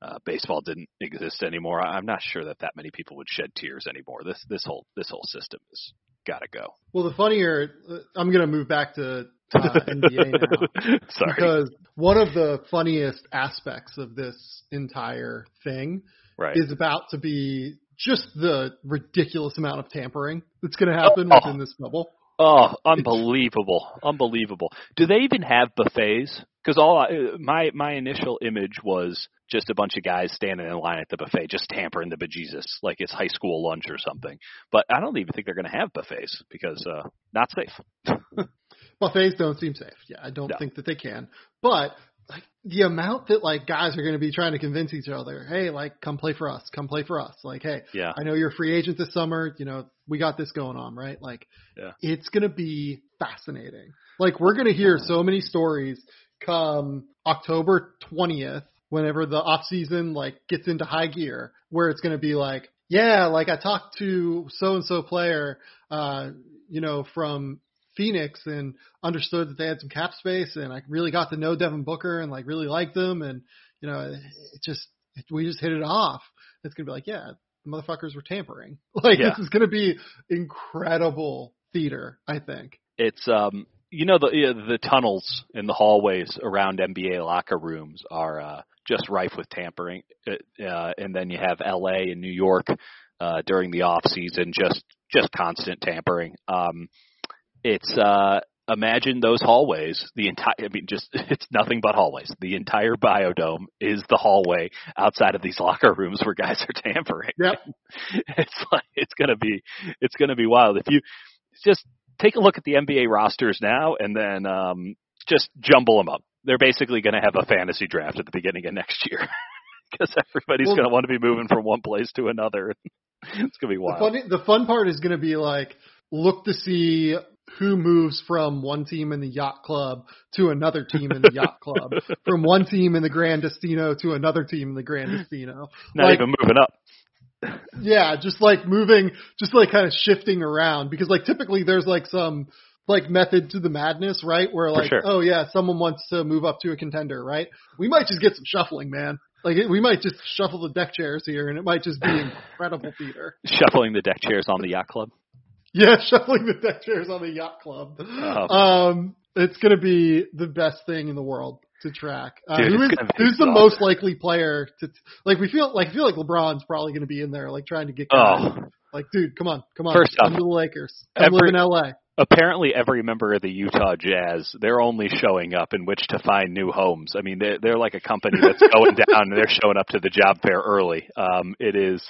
uh, baseball didn't exist anymore, I'm not sure that that many people would shed tears anymore. This this whole this whole system has got to go. Well, the funnier, uh, I'm going to move back to uh, NBA now Sorry. because one of the funniest aspects of this entire thing right. is about to be just the ridiculous amount of tampering that's going to happen oh, within this bubble. Oh, unbelievable, unbelievable. Do they even have buffets? Because all I, my my initial image was just a bunch of guys standing in line at the buffet, just tampering the bejesus like it's high school lunch or something. But I don't even think they're going to have buffets because uh, not safe. buffets don't seem safe. Yeah, I don't no. think that they can. But like the amount that like guys are going to be trying to convince each other, hey, like come play for us, come play for us. Like, hey, yeah, I know you're a free agent this summer. You know, we got this going on, right? Like, yeah. it's going to be fascinating. Like, we're going to hear so many stories come October 20th, whenever the off season like gets into high gear, where it's going to be like, yeah, like I talked to so and so player, uh, you know, from Phoenix and understood that they had some cap space, and I really got to know Devin Booker and like really liked them, and you know, it just we just hit it off. It's gonna be like, yeah, the motherfuckers were tampering. Like Yeah. this is gonna be incredible theater. I think. It's um you know the the tunnels and the hallways around NBA locker rooms are uh, just rife with tampering. Uh, uh, and then you have LA and New York uh, during the off season, just just constant tampering. Um, it's uh, imagine those hallways. The entire I mean, just it's nothing but hallways. The entire biodome is the hallway outside of these locker rooms where guys are tampering. Yep. it's like it's gonna be it's gonna be wild if you just take a look at the NBA rosters now and then um, just jumble them up. They're basically going to have a fantasy draft at the beginning of next year because everybody's Well- going to want to be moving from one place to another. it's going to be The wild. funny, the fun part is going to be like look to see who moves from one team in the yacht club to another team in the yacht club, from one team in the Gran Destino to another team in the Gran Destino. Not like, even moving up. yeah, just like moving, just like kind of shifting around because like typically there's like some like method to the madness, right? Where like, sure. oh yeah, someone wants to move up to a contender, right? We might just get some shuffling, man. Like it, we might just shuffle the deck chairs here, and it might just be incredible theater. Shuffling the deck chairs on the yacht club. Yeah, shuffling the deck chairs on the yacht club. Oh. Um, it's gonna be the best thing in the world to track. Uh, Dude, who is who's the most likely player to like? We feel like I feel like LeBron's probably gonna be in there, like trying to get guys. Oh, Like, dude, come on, come on, First come off, to the Lakers. Come every- live in LA. apparently every member of the Utah Jazz, they're only showing up in which to find new homes. I mean, they're, they're like a company that's going down and they're showing up to the job fair early. Um, it is,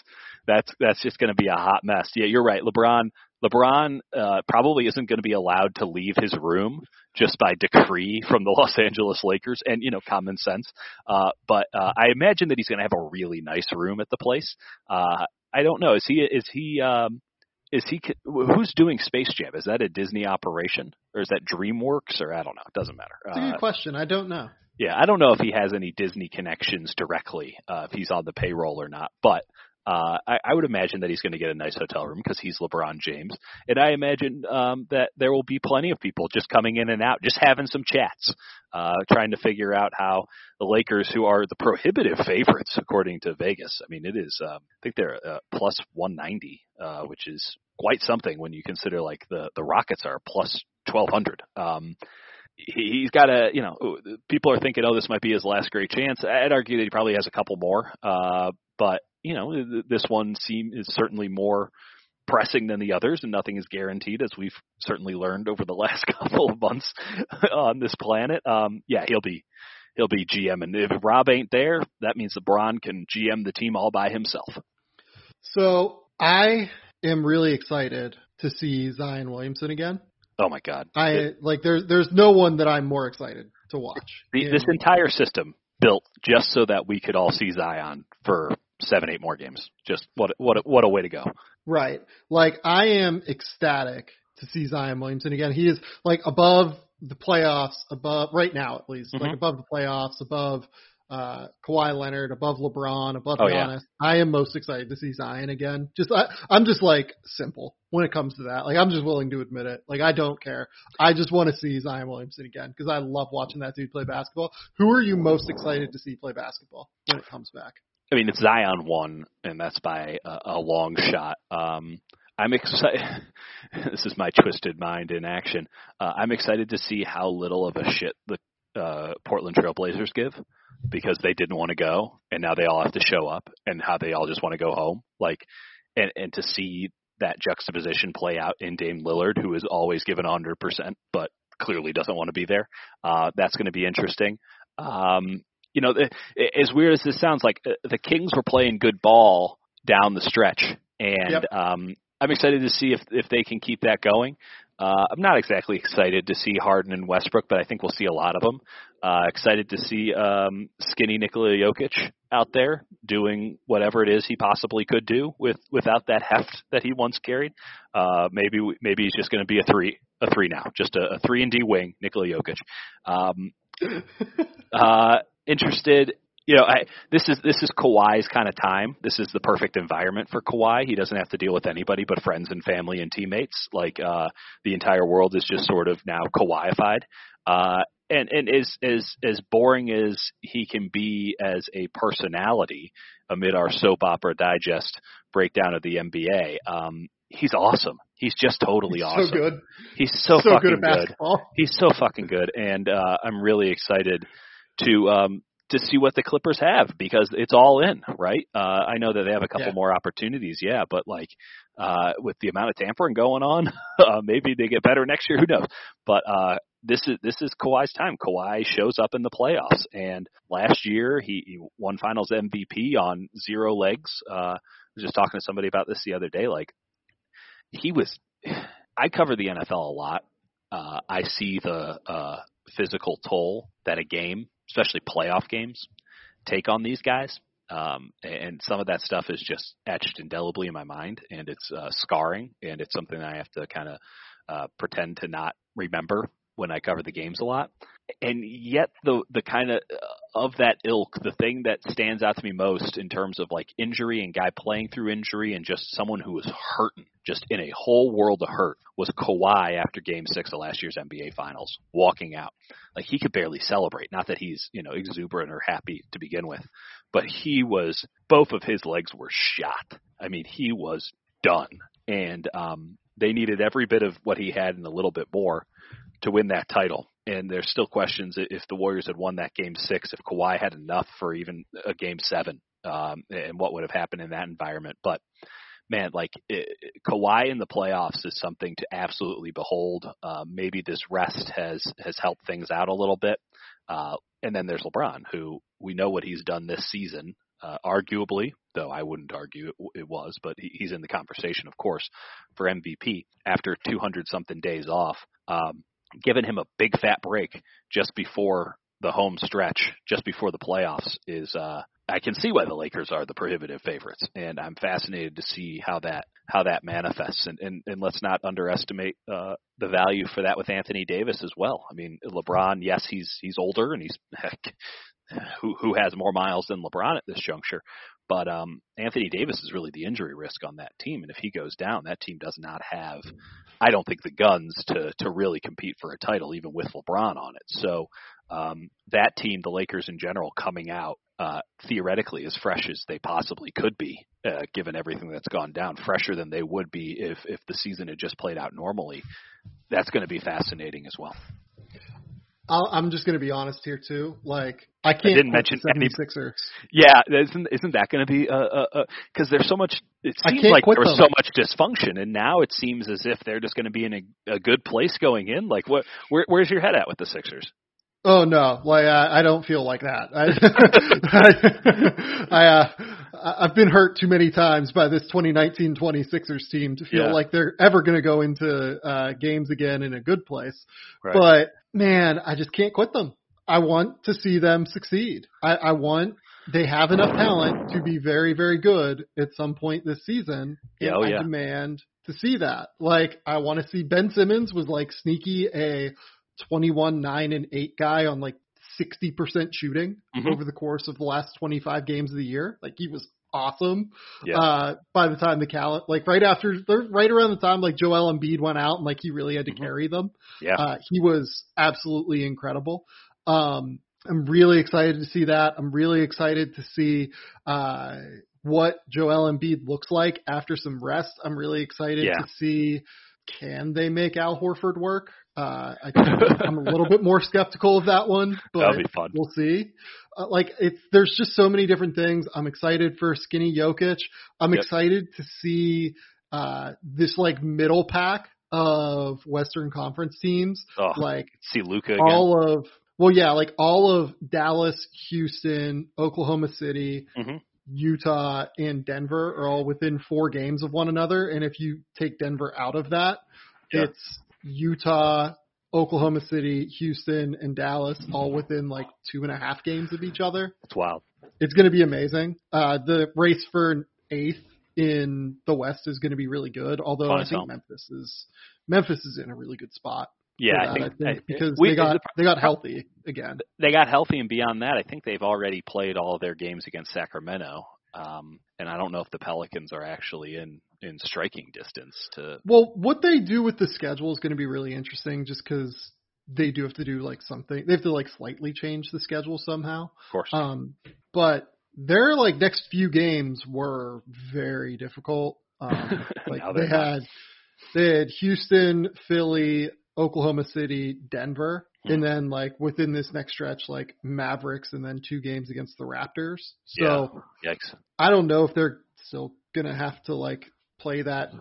that's, that's just going to be a hot mess. Yeah, you're right. LeBron, LeBron, uh, probably isn't going to be allowed to leave his room just by decree from the Los Angeles Lakers and, you know, common sense. Uh, but, uh, I imagine that he's going to have a really nice room at the place. Uh, I don't know. Is he, is he, um, is he who's doing Space Jam? Is that a Disney operation or is that DreamWorks or I don't know. It doesn't matter. It's a Uh, good question. I don't know. yeah, I don't know if he has any Disney connections directly, uh, if he's on the payroll or not. But uh, I, I would imagine that he's going to get a nice hotel room because he's LeBron James, and I imagine um, that there will be plenty of people just coming in and out, just having some chats, uh, trying to figure out how the Lakers, who are the prohibitive favorites according to Vegas, I mean, it is. Uh, I think they're uh, plus 190, uh, which is quite something when you consider like the the Rockets are plus 1200. Um, he- he's got a, you know, people are thinking, oh, this might be his last great chance. I'd argue that he probably has a couple more, uh, but you know, th- this one seem is certainly more pressing than the others, and nothing is guaranteed, as we've certainly learned over the last couple of months on this planet. Um, yeah, he'll be he'll be GM, and if Rob ain't there, that means LeBron can GM the team all by himself. So I am really excited to see Zion Williamson again. Oh my God, I like there's there's no one that I'm more excited to watch. the, in- this entire system built just so that we could all see Zion for seven, eight more games. Just what what a, what a way to go. Right. Like I am ecstatic to see Zion Williamson again. He is like above the playoffs, above right now at least, like Mhm. above the playoffs, above uh Kawhi Leonard, above LeBron, above Oh, yeah. Giannis. I am most excited to see Zion again. Just I, I'm just like simple when it comes to that. Like I'm just willing to admit it. Like I don't care. I just want to see Zion Williamson again because I love watching that dude play basketball. Who are you most excited to see play basketball when it comes back? I mean, it's Zion one, and that's by a, a long shot. Um, I'm excited. this is my twisted mind in action. Uh, I'm excited to see how little of a shit the uh, Portland Trailblazers give because they didn't want to go, and now they all have to show up, and how they all just want to go home. Like, and and to see that juxtaposition play out in Dame Lillard, who is always given 100%, but clearly doesn't want to be there. Uh, that's going to be interesting. Um, you know, the, as weird as this sounds, like uh, the Kings were playing good ball down the stretch, and Yep. um, I'm excited to see if if they can keep that going. Uh, I'm not exactly excited to see Harden and Westbrook, but I think we'll see a lot of them. Uh, excited to see um, skinny Nikola Jokic out there doing whatever it is he possibly could do with without that heft that he once carried. Uh, maybe maybe he's just going to be a three a three now, just a, a three and D wing, Nikola Jokic. Um, uh, interested you know, I, this is this is Kawhi's kind of time. This is the perfect environment for Kawhi. He doesn't have to deal with anybody but friends and family and teammates. Like uh, the entire world is just sort of now Kawhiified. Uh, and and as as as boring as he can be as a personality amid our soap opera digest breakdown of the NBA, um, he's awesome. He's just totally He's awesome. So good. He's so, So fucking good at basketball. He's so fucking good, and uh, I'm really excited to um, to see what the Clippers have because it's all in, right? Uh, I know that they have a couple Yeah. more opportunities, yeah, but like uh, with the amount of tampering going on, uh, maybe they get better next year. Who knows? But uh, this is this is Kawhi's time. Kawhi shows up in the playoffs, and last year he, he won Finals MVP on zero legs. Uh, I was just talking to somebody about this the other day. Like he was, I cover the NFL a lot. Uh, I see the uh, physical toll that a game, especially playoff games, take on these guys. Um, and some of that stuff is just etched indelibly in my mind, and it's uh, scarring, and it's something I have to kind of uh, pretend to not remember when I cover the games a lot. And yet, the the kind of of that ilk, the thing that stands out to me most in terms of like injury and guy playing through injury and just someone who was hurting, just in a whole world of hurt, was Kawhi after Game Six of last year's NBA Finals, walking out like he could barely celebrate. Not that he's you know exuberant or happy to begin with, but he was both of his legs were shot. I mean, he was done, and um, they needed every bit of what he had and a little bit more to win that title. And there's still questions if the Warriors had won that game six, if Kawhi had enough for even a game seven, um, and what would have happened in that environment. But man, like it, Kawhi in the playoffs is something to absolutely behold. Uh, maybe this rest has has helped things out a little bit. Uh, and then there's LeBron, who we know what he's done this season. Uh, arguably, though I wouldn't argue it, it was, but he, he's in the conversation, of course, for MVP after 200 something days off. Um, giving him a big fat break just before the home stretch, just before the playoffs is uh I can see why the Lakers are the prohibitive favorites. And I'm fascinated to see how that how that manifests. And and, and let's not underestimate uh the value for that with Anthony Davis as well. I mean, LeBron, yes, he's he's older and he's heck, who who has more miles than LeBron at this juncture, but um, Anthony Davis is really the injury risk on that team, and if he goes down, that team does not have, I don't think, the guns to to really compete for a title, even with LeBron on it. So um, that team, the Lakers in general, coming out uh, theoretically as fresh as they possibly could be, uh, given everything that's gone down, fresher than they would be if if the season had just played out normally. That's going to be fascinating as well. I'll, I'm just going to be honest here too. Like I can't I didn't mention the any- 76ers. Yeah, isn't isn't that going to be uh uh because there's so much? It I seems like quit there was them. so much dysfunction, and now it seems as if they're just going to be in a, a good place going in. Like, what? Where, where's your head at with the Sixers? Oh no, like I, I don't feel like that. I, I uh, I've been hurt too many times by this 2019 26ers team to feel Yeah. like they're ever going to go into uh, games again in a good place. Right. But man, I just can't quit them. I want to see them succeed. I, I want they have enough talent to be very, very good at some point this season. Yeah, oh, I yeah. demand to see that. Like I want to see Ben Simmons was like sneaky a 21, 9, and 8 guy on like 60% shooting Mhm. over the course of the last 25 games of the year. Like he was awesome. Yeah. Uh, by the time the cal like right after, right around the time like Joel Embiid went out and like he really had to Mhm. carry them. Yeah. Uh, he was absolutely incredible. Um, I'm really excited to see that. I'm really excited to see uh, what Joel Embiid looks like after some rest. I'm really excited Yeah. to see can they make Al Horford work. Uh, I, I'm a little bit more skeptical of that one, but That'll be fun. we'll see. Uh, like it's there's just so many different things. I'm excited for Skinny Jokic. I'm Yep. excited to see uh, this like middle pack of Western Conference teams, Oh, like see Luka again. all of well, yeah, like all of Dallas, Houston, Oklahoma City, Mhm. Utah, and Denver are all within four games of one another. And if you take Denver out of that, Yeah. it's Utah, Oklahoma City, Houston, and Dallas all within like two and a half games of each other. It's wild. It's going to be amazing. Uh, the race for eighth in the West is going to be really good. Although Fun I think hell. Memphis is Memphis is in a really good spot. Yeah, for I think, I think I- because we- they got the- they got healthy again. they got healthy, and beyond that, I think they've already played all of their games against Sacramento. Um, and I don't know if the Pelicans are actually in in striking distance to. Well, what they do with the schedule is going to be really interesting, just because they do have to do like something. They have to like slightly change the schedule somehow. Of course, Um, but their like next few games were very difficult. Um, like they not. had they had Houston, Philly, Oklahoma City, Denver, Hmm. and then like within this next stretch, like Mavericks, and then two games against the Raptors. So yeah, yikes. I don't know if they're still gonna have to like play that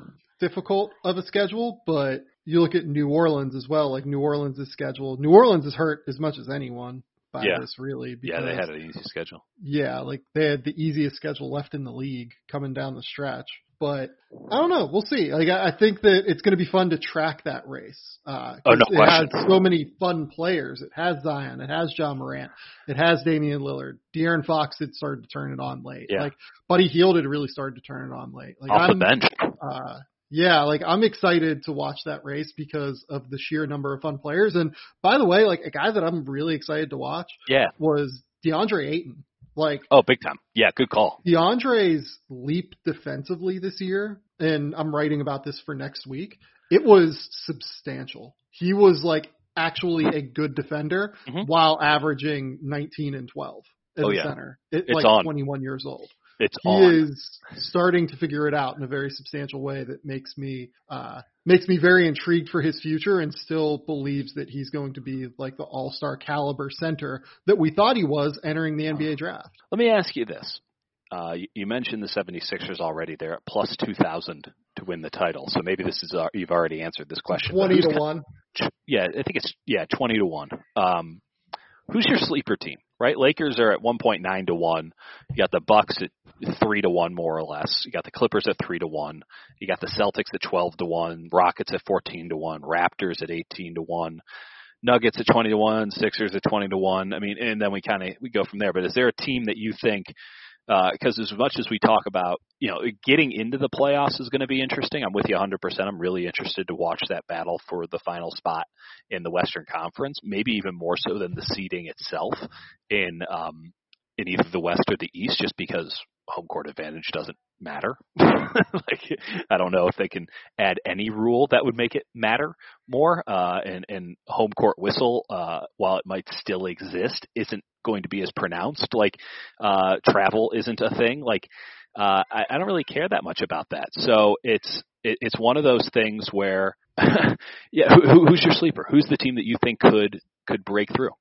difficult of a schedule, but you look at New Orleans as well. Like New Orleans' schedule, New Orleans is hurt as much as anyone by Yeah. this, really. Yeah, they had an easy schedule. yeah, like they had the easiest schedule left in the league coming down the stretch. But I don't know. We'll see. Like I, I think that it's going to be fun to track that race. Uh, Oh, no it question. has so many fun players. It has Zion. It has Ja Morant. It has Damian Lillard. De'Aaron Fox had started to turn it on late. Yeah. Like Buddy Hield had really started to turn it on late. Like Off I'm, the bench. uh, yeah, like I'm excited to watch that race because of the sheer number of fun players. And by the way, like a guy that I'm really excited to watch Yeah. was DeAndre Ayton. Like Oh, big time. Yeah, good call. DeAndre's leap defensively this year, and I'm writing about this for next week. It was substantial. He was like actually a good defender Mhm. while averaging 19 and 12 as Oh, yeah. center. It, It's like on. 21 years old. It's He on. is starting to figure it out in a very substantial way that makes me uh makes me very intrigued for his future and still believes that he's going to be like the all-star caliber center that we thought he was entering the NBA draft. Let me ask you this. Uh, you, you mentioned the 76ers already. They're at plus 2,000 to win the title. So maybe this is uh, you've already answered this question. 20 who's to ki- 1. Yeah, I think it's yeah 20 to one. Um, who's your sleeper team? Right, Lakers are at 1.9 to one. You got the Bucks at three to one, more or less. You got the Clippers at three to one. You got the Celtics at 12 to one. Rockets at 14 to one. Raptors at 18 to one. Nuggets at 20 to one. Sixers at 20 to one. I mean, and then we kind of we go from there. But is there a team that you think? Because as much as we talk about, you know, getting into the playoffs is going to be interesting. I'm with you 100%. I'm really interested to watch that battle for the final spot in the Western Conference, maybe even more so than the seeding itself in um, in either the West or the East, just because home court advantage doesn't matter. like I don't know if they can add any rule that would make it matter more. Uh, and and home court whistle, uh, while it might still exist, isn't going to be as pronounced. Like uh, travel isn't a thing. Like uh, I, I don't really care that much about that. So it's it, it's one of those things where, yeah, who, who's your sleeper? Who's the team that you think could could break through?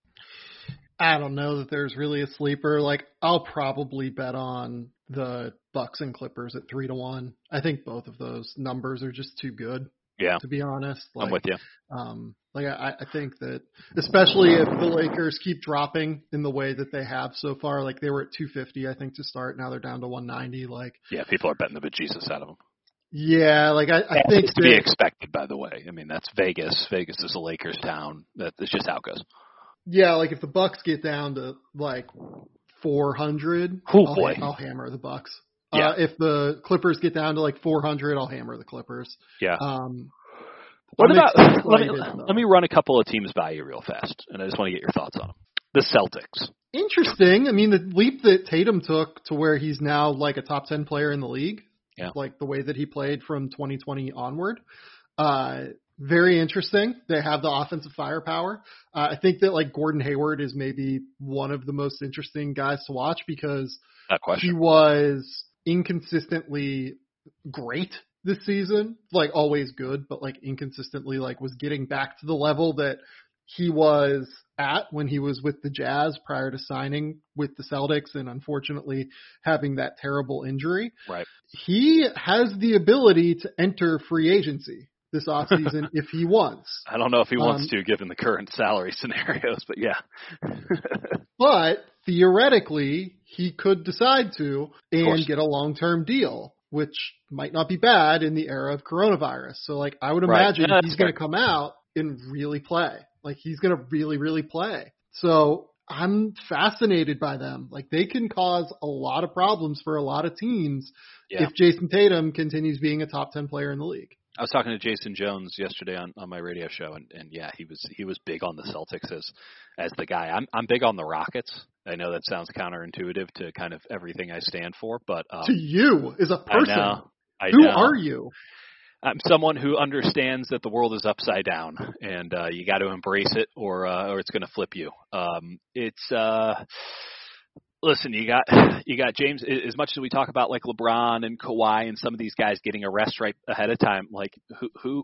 I don't know that there's really a sleeper. Like I'll probably bet on the Bucks and Clippers at three to one. I think both of those numbers are just too good. Yeah. To be honest, like, I'm with you. Um, like I, I think that especially if the Lakers keep dropping in the way that they have so far, like they were at 250, I think to start. Now they're down to 190. Like, Yeah, people are betting the bejesus out of them. yeah, like I, I think to be expected, by the way. I mean, that's Vegas. Vegas is a Lakers town. That- That's just how it goes. yeah, like if the Bucks get down to like 400, Oh, I'll, boy. I'll hammer the Bucks. Yeah. Uh, if the Clippers get down to like 400, I'll hammer the Clippers. Yeah. Um, What I'm about let me let me run a couple of teams by you real fast, and I just want to get your thoughts on them. The Celtics. interesting. I mean, the leap that Tatum took to where he's now like a top 10 player in the league, Yeah. like the way that he played from 2020 onward, uh, very interesting. They have the offensive firepower. Uh, I think that like Gordon Hayward is maybe one of the most interesting guys to watch because That he question. was inconsistently great this season, like always good, but like inconsistently like was getting back to the level that he was at when he was with the Jazz prior to signing with the Celtics and unfortunately having that terrible injury. Right. He has the ability to enter free agency this offseason if he wants. I don't know if he wants Um, to, given the current salary scenarios, but yeah. But theoretically, he could decide to and get a long-term deal, which might not be bad in the era of coronavirus. So like I would Right. imagine Yeah, that's he's going to come out and really play. Like he's going to really really play. So I'm fascinated by them. Like they can cause a lot of problems for a lot of teams Yeah. if Jayson Tatum continues being a top 10 player in the league. I was talking to Jason Jones yesterday on, on my radio show, and, and yeah, he was he was big on the Celtics as as the guy. I'm I'm big on the Rockets. I know that sounds counterintuitive to kind of everything I stand for, but um, to you as a person, I know, I who know. are you? I'm someone who understands that the world is upside down, and uh, you got to embrace it, or uh, or it's going to flip you. Um, it's uh, listen, you got you got James. As much as we talk about like LeBron and Kawhi and some of these guys getting a rest right ahead of time, like who who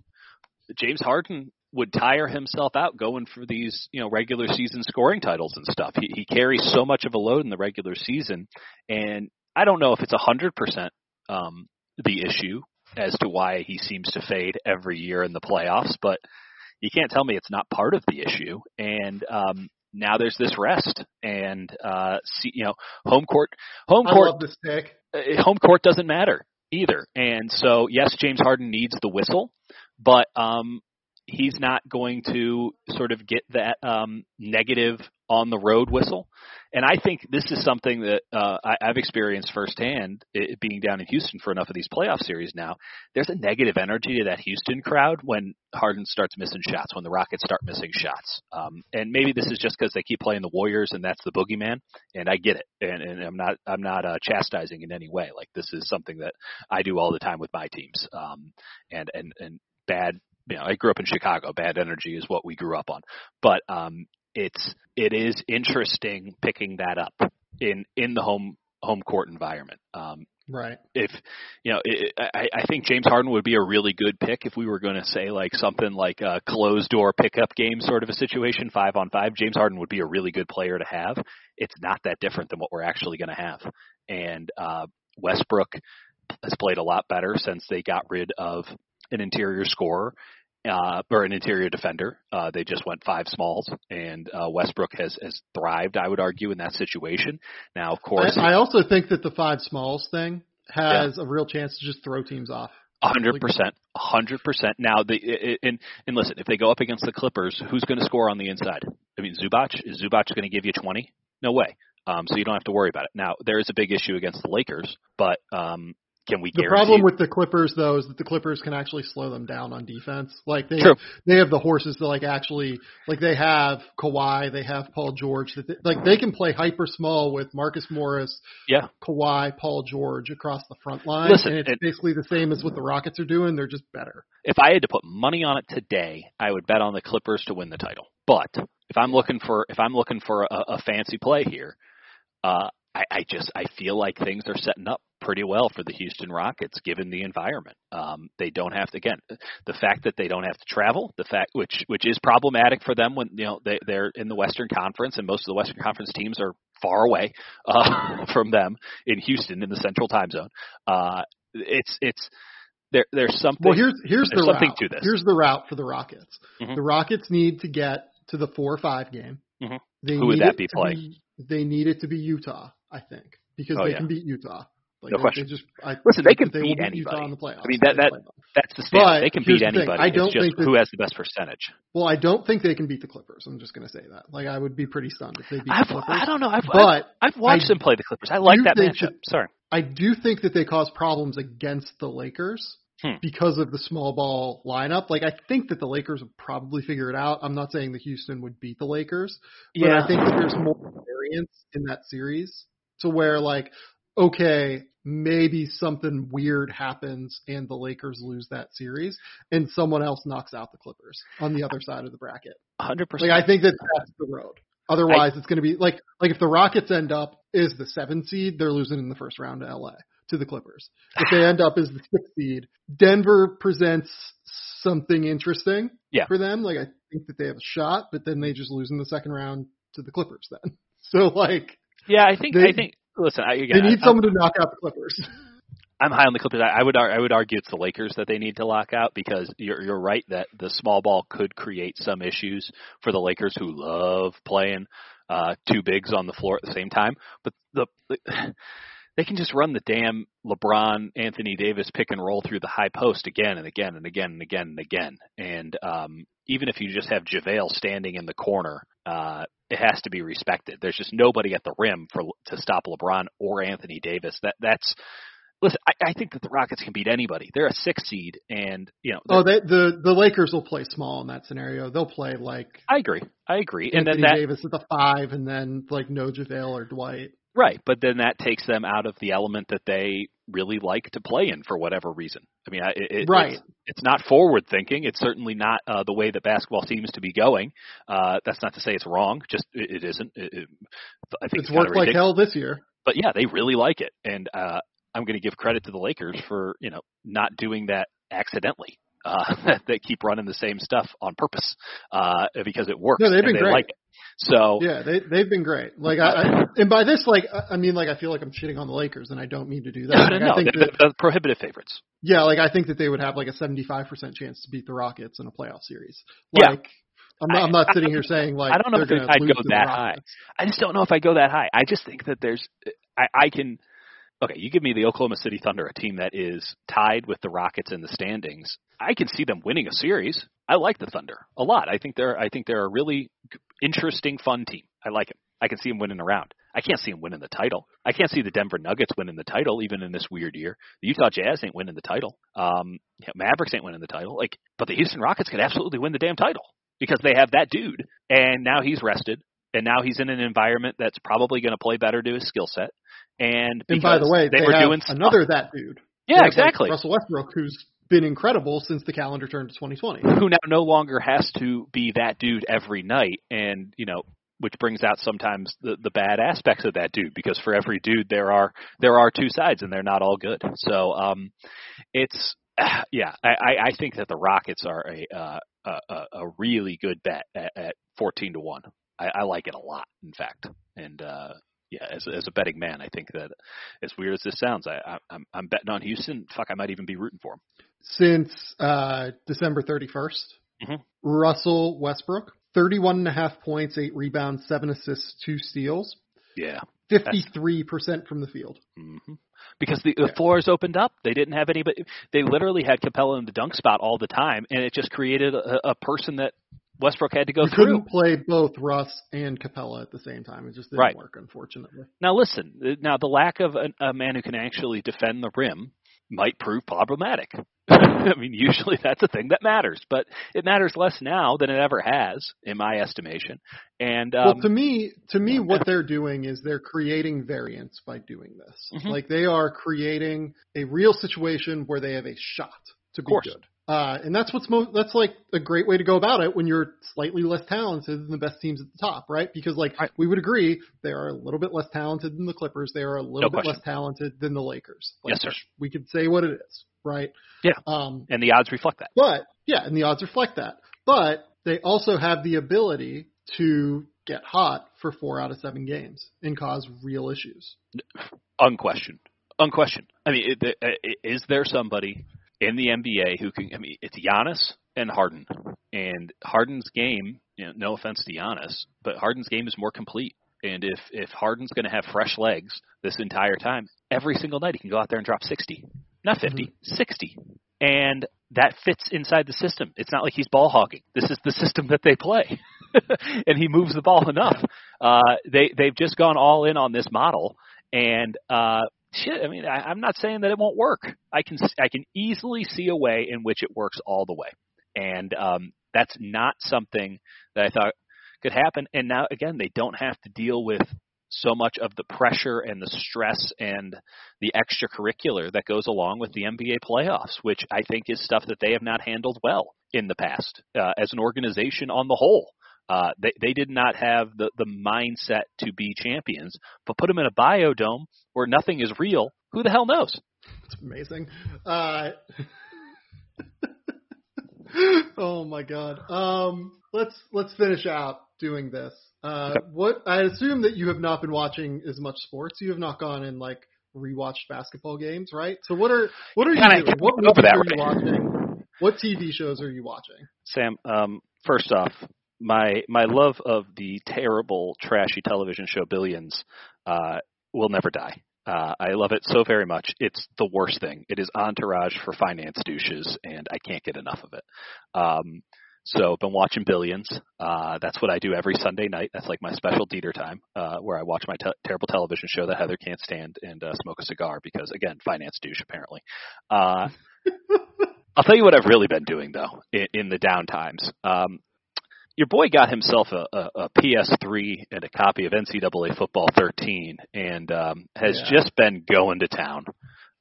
James Harden would tire himself out going for these you know regular season scoring titles and stuff. He he carries so much of a load in the regular season, and I don't know if it's a hundred percent um the issue as to why he seems to fade every year in the playoffs, but you can't tell me it's not part of the issue. And um, now there's this rest, and uh, see, you know, home court, home I court, love this pick. uh, home court doesn't matter either. And so, yes, James Harden needs the whistle, but um, he's not going to sort of get that um, negative on the road whistle. And I think this is something that uh, I, I've experienced firsthand, it, being down in Houston for enough of these playoff series now. There's a negative energy to that Houston crowd when Harden starts missing shots, when the Rockets start missing shots. Um, and maybe this is just because they keep playing the Warriors and that's the boogeyman. And I get it, and, and I'm not I'm not uh, chastising in any way. Like this is something that I do all the time with my teams. Um, and and and bad you know, I grew up in Chicago. Bad energy is what we grew up on. But um, it's it is interesting picking that up in in the home home court environment. Um, Right. if you know, it, I, I think James Harden would be a really good pick if we were going to say like something like a closed door pickup game sort of a situation, five on five. James Harden would be a really good player to have. It's not that different than what we're actually going to have. And uh, Westbrook has played a lot better since they got rid of an interior scorer uh, or an interior defender. Uh, they just went five smalls, and uh, Westbrook has has thrived, I would argue, in that situation. Now, of course, I, I also think that the five smalls thing has a real chance to just throw teams off. A hundred percent, a hundred percent. Now, the and and listen, if they go up against the Clippers, who's going to score on the inside? I mean, Zubac is Zubac going to give you twenty? No way. Um, so you don't have to worry about it. Now, there is a big issue against the Lakers, but um, can we The problem with the Clippers, though, is that the Clippers can actually slow them down on defense. Like they True. they have the horses to like actually like they have Kawhi, they have Paul George. That they, like they can play hyper small with Marcus Morris, yeah, Kawhi, Paul George across the front line, Listen, and it's and- basically the same as what the Rockets are doing. They're just better. if I had to put money on it today, I would bet on the Clippers to win the title. But if I'm looking for if I'm looking for a, a fancy play here, uh, I, I just I feel like things are setting up pretty well for the Houston Rockets given the environment. Um, they don't have to again the fact that they don't have to travel, the fact which which is problematic for them when you know they they're in the Western Conference and most of the Western Conference teams are far away uh, from them in Houston in the Central Time Zone. Uh, it's it's there there's something Well, here's here's the something route. to this. Here's the route for the Rockets. Mhm. The Rockets need to get to the four or five game. Mhm. They Who would that be playing? they need it to be Utah, I think, because Oh, they yeah. can beat Utah. Like, No they- question. They just, I Listen, think they can will beat anybody. in the playoffs. I mean, that- that- That's the standard. But they can beat the anybody. I don't it's just think that- who has the best percentage. Well, I don't think they can beat the Clippers. I'm just going to say that. Like, I would be pretty stunned if they beat I've, the Clippers. I don't know. I've, I've, but I've watched I them play the Clippers. I like that matchup. Sorry. I do think that they cause problems against the Lakers Hmm. because of the small ball lineup. Like, I think that the Lakers would probably figure it out. I'm not saying that Houston would beat the Lakers, but Yeah. I think that there's more variance in that series to where, like, okay, maybe something weird happens and the Lakers lose that series, and someone else knocks out the Clippers on the other side of the bracket. 100%. Like I think that that's the road. Otherwise, it's going to be like like if the Rockets end up is the seven seed, they're losing in the first round to LA to the Clippers. If they end up as the sixth seed, Denver presents something interesting Yeah. for them. Like I think that they have a shot, but then they just lose in the second round to the Clippers. Then, so like yeah, I think. they- I think. Listen, I, again, they need I, someone to knock out the Clippers. I'm high on the Clippers. I, I would. I would argue it's the Lakers that they need to lock out because you're you're right that the small ball could create some issues for the Lakers who love playing uh, two bigs on the floor at the same time. But the, the they can just run the damn LeBron Anthony Davis pick and roll through the high post again and again and again and again and again. And um, even if you just have JaVale standing in the corner, uh, it has to be respected. There's just nobody at the rim for to stop LeBron or Anthony Davis. That that's listen, I, I think that the Rockets can beat anybody. They're a six seed, and you know. Oh, they, the the Lakers will play small in that scenario. They'll play like I agree. I agree. And then that Davis at the five, and then like no JaVale or Dwight. right, but then that takes them out of the element that they really like to play in for whatever reason. I mean, I- it, it, Right. It's, it's not forward thinking. It's certainly not uh, the way that basketball seems to be going. Uh, that's not to say it's wrong. Just it, it isn't. I think It's kinda worked like hell this year. but yeah, they really like it, and uh, I'm going to give credit to the Lakers for you know not doing that accidentally. Uh, they keep running the same stuff on purpose uh, because it works. No, they've and been they great. like. So Yeah, they they've been great. Like I, I and by this, like I I mean, like I feel like I'm shitting on the Lakers, and I don't mean to do that. no, Like, no, I no, think they're, that, they're prohibitive favorites. yeah, like I think that they would have like a 75% chance to beat the Rockets in a playoff series. Yeah. Like I'm not, I'm not sitting here saying like I don't know they're if I'd go that high. I just don't know if I go that high. I just think that there's, I, I can. Okay, you give me the Oklahoma City Thunder, a team that is tied with the Rockets in the standings. I can see them winning a series. I like the Thunder a lot. I think they're, I think they're a really interesting, fun team. I like them. I can see them winning around. I can't see them winning the title. I can't see the Denver Nuggets winning the title, even in this weird year. The Utah Jazz ain't winning the title. Um, Mavericks ain't winning the title. Like, but the Houston Rockets could absolutely win the damn title because they have that dude, and now he's rested, and now he's in an environment that's probably going to play better to his skill set. And And by the way, they, they, were doing stuff. another that dude. yeah, have, like, exactly. Russell Westbrook, who's been incredible since the calendar turned to 2020. who now no longer has to be that dude every night and you know which brings out sometimes the the bad aspects of that dude because for every dude there are there are two sides and they're not all good so um it's yeah i i think that the rockets are a uh a, a a really good bet at, at 14 to 1 I, I like it a lot in fact and uh yeah, as as a betting man, I think that as weird as this sounds, I, I I'm I'm betting on Houston. Fuck, I might even be rooting for him. Since uh, December 31st, Mhm. Russell Westbrook, 31 and a half points, eight rebounds, seven assists, two steals, Yeah, 53% from the field. hmm Because the, the Yeah. floors opened up. They didn't have anybody. They literally had Capela in the dunk spot all the time, and it just created a, a person that Westbrook had to go You through. couldn't play both Russ and Capela at the same time. It just didn't Right. work, unfortunately. Now listen. Now the lack of a, a man who can actually defend the rim might prove problematic. I mean, usually that's a thing that matters, but it matters less now than it ever has, in my estimation. And um, well, to me, to me, what they're doing is they're creating variance by doing this. Mhm. Like they are creating a real situation where they have a shot to be good. Uh, and that's what's mo- that's like a great way to go about it when you're slightly less talented than the best teams at the top, right? Because like Right. we would agree, they are a little bit less talented than the Clippers. They are a little No bit question. less talented than the Lakers. Like, Yes, sir. We could say what it is, right? Yeah. Um, and the odds reflect that. but yeah, and the odds reflect that. But they also have the ability to get hot for four out of seven games and cause real issues. Unquestioned. Unquestioned. I mean, it, is there somebody in the NBA who can? I mean, it's Giannis and Harden, and Harden's game. You know, no offense to Giannis, but Harden's game is more complete. And if if Harden's going to have fresh legs this entire time, every single night he can go out there and drop sixty, not 50, 60, and that fits inside the system. It's not like he's ball hogging. This is the system that they play, and he moves the ball enough. Uh, they they've just gone all in on this model, and uh, shit. I mean, I, I'm not saying that it won't work. I can I can easily see a way in which it works all the way, and um, that's not something that I thought could happen. And now again, they don't have to deal with so much of the pressure and the stress and the extracurricular that goes along with the NBA playoffs, which I think is stuff that they have not handled well in the past uh, as an organization on the whole. Uh, they they did not have the the mindset to be champions, but put them in a biodome where nothing is real. Who the hell knows? It's amazing. Uh, oh my god. Um, let's let's finish out doing this. Uh, Okay. what I assume that you have not been watching as much sports. You have not gone and like rewatched basketball games, right? So what are what are you Kinda- doing? What movies that are you watching? What TV shows are you watching? Sam, um, first off, my my love of the terrible, trashy television show Billions uh, will never die. Uh, I love it so very much. It's the worst thing. It is entourage for finance douches, and I can't get enough of it. Um, So I've been watching Billions. Uh, that's what I do every Sunday night. That's like my special Dieter time, uh, where I watch my te- terrible television show that Heather can't stand and uh, smoke a cigar because, again, finance douche apparently. Uh, I'll tell you what I've really been doing though in, in the down times. Um, your boy got himself a, a, a PS3 and a copy of NCAA Football 13, and um, has Yeah. just been going to town.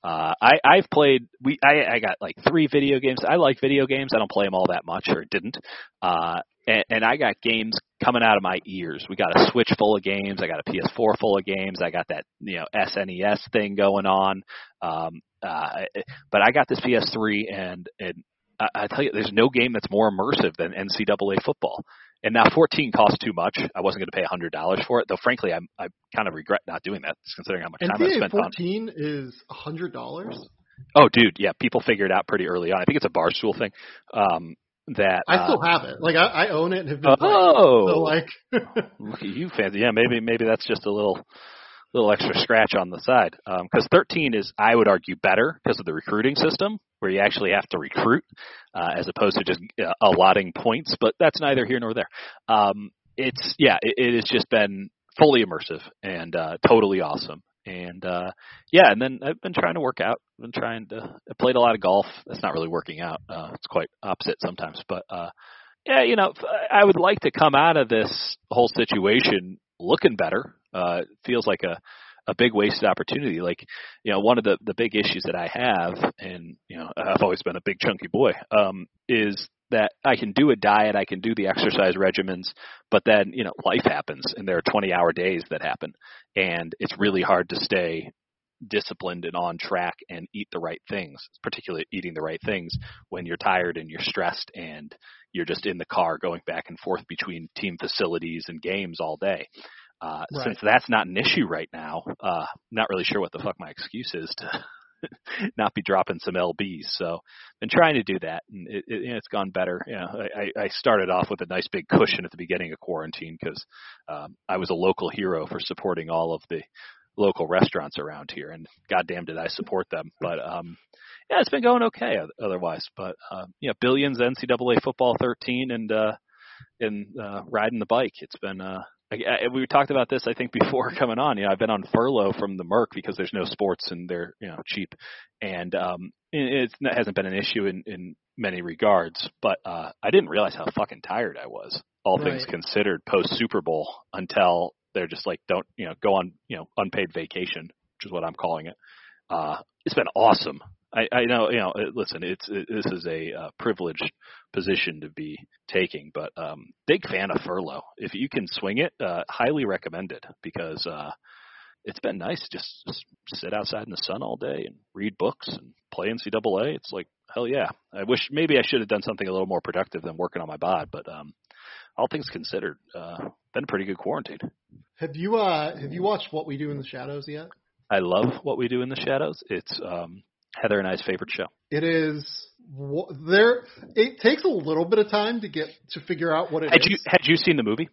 Uh, I, I've played. We I, I got like three video games. I like video games. I don't play them all that much, or didn't. Uh, and, and I got games coming out of my ears. We got a Switch full of games. I got a PS4 full of games. I got that you know SNES thing going on. Um, uh, but I got this PS3, and and I, I tell you, there's no game that's more immersive than NCAA football. And now 14 costs too much. I wasn't going to pay $100 for it, though. Frankly, I'm, I kind of regret not doing that, considering how much time I spent on. 14 is hundred dollars. Oh, dude, yeah, people figured it out pretty early on. I think it's a barstool thing. Um, that I uh, still have it. Like I, I own it and have been playing. oh, So like, Look at you fancy. Yeah, maybe maybe that's just a little little extra scratch on the side. Because 13 is, I would argue, better because of the recruiting system, where you actually have to recruit uh, as opposed to just uh, allotting points. But that's neither here nor there. Um, it's yeah, it, it has just been fully immersive and uh, totally awesome. And uh yeah, and then I've been trying to work out. I've been trying to I played a lot of golf. That's not really working out. Uh it's quite opposite sometimes, but uh yeah, you know, I would like to come out of this whole situation looking better. Uh, feels like a a big wasted opportunity. Like, you know, one of the the big issues that I have, and you know, I've always been a big chunky boy, um, is that I can do a diet, I can do the exercise regimens, but then you know, life happens, and there are 20 hour days that happen, and it's really hard to stay disciplined and on track and eat the right things, particularly eating the right things when you're tired and you're stressed and you're just in the car going back and forth between team facilities and games all day. Uh, Right. Since that's not an issue right now, uh, not really sure what the fuck my excuse is to not be dropping some lbs. So, been trying to do that, and it, it, it's gone better. You know, I, I I started off with a nice big cushion at the beginning of quarantine because um, I was a local hero for supporting all of the local restaurants around here, and goddamn did I support them. But um, yeah, it's been going okay otherwise. But uh, yeah, billions NCAA football 13 and uh, and uh, riding the bike. It's been uh, I, I, we talked about this I think before coming on. You know, I've been on furlough from the Merc because there's no sports and they're you know cheap, and um, it, it hasn't been an issue in in many regards. But uh, I didn't realize how fucking tired I was. All things considered, post Super Bowl until they're just like don't you know go on you know unpaid vacation, which is what I'm calling it. Uh, it's been awesome. I, I know, you know. Listen, it's it, this is a uh, privileged position to be taking, but um, big fan of furlough. If you can swing it, uh, highly recommended because uh, it's been nice just, just sit outside in the sun all day and read books and play NCAA. It's like hell yeah. I wish maybe I should have done something a little more productive than working on my bod, but um, all things considered, uh, been a pretty good quarantine. have you uh have you watched What We Do in the Shadows yet? I love what we do in the shadows. It's um, Heather and I's favorite show. It is there. It takes a little bit of time to get to figure out what it is. Had you had you seen the movie?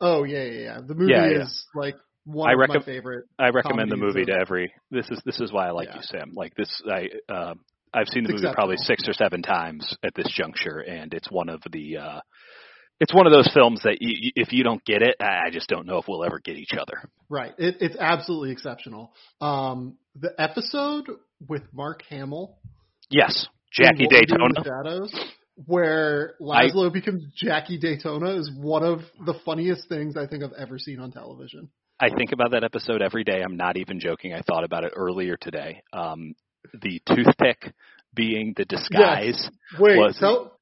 Oh yeah, yeah, yeah. The movie Yeah, yeah. is like one I of my favorite. I recommend the movie to every. This is this is why I like Yeah. you, Sam. Like this, I uh, I've seen the It's movie probably six or seven times at this juncture, and it's one of the. uh it's one of those films that you, if you don't get it, I I just don't know if we'll ever get each other. Right. It, it's absolutely exceptional. Um, the episode with Mark Hamill, Yes, Jackie What We Do in Daytona. the Shadows, where Laszlo becomes Jackie Daytona, is one of the funniest things I think I've ever seen on television. I think about that episode every day. I'm not even joking. I thought about it earlier today. Um, the toothpick being the disguise. Wait, Was- tell,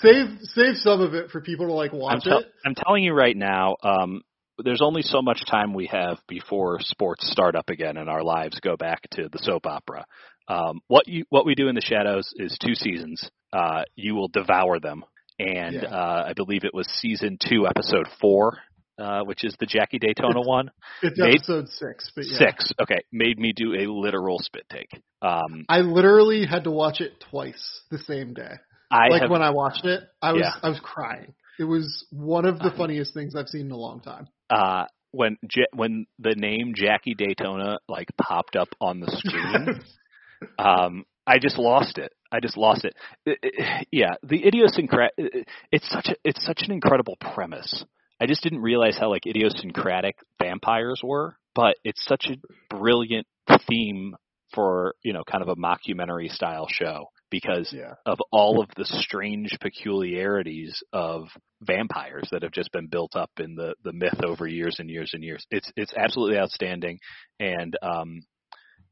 save save some of it for people to like I'm, watch tell- it. I'm telling you right now, um, there's only so much time we have before sports start up again and our lives go back to the soap opera. Um, what you what we do in the shadows is two seasons. Uh, you will devour them, and Yeah. uh, I believe it was season two, episode four, uh, which is the Jackie Daytona one. It's made- episode six, but yeah. Six, okay, made me do a literal spit take. Um, I literally had to watch it twice the same day. I like have, when I watched it, I was Yeah. I was crying. It was one of the funniest things I've seen in a long time. uh, when Ja- when the name Jackie Daytona like popped up on the screen. um I just lost it. I just lost it. It- it- yeah, the idiosyncratic. It's such a it's such an incredible premise. I just didn't realize how like idiosyncratic vampires were, but it's such a brilliant theme for you know kind of a mockumentary style show because Yeah. of all of the strange peculiarities of vampires that have just been built up in the the myth over years and years and years. It's it's absolutely outstanding. And um,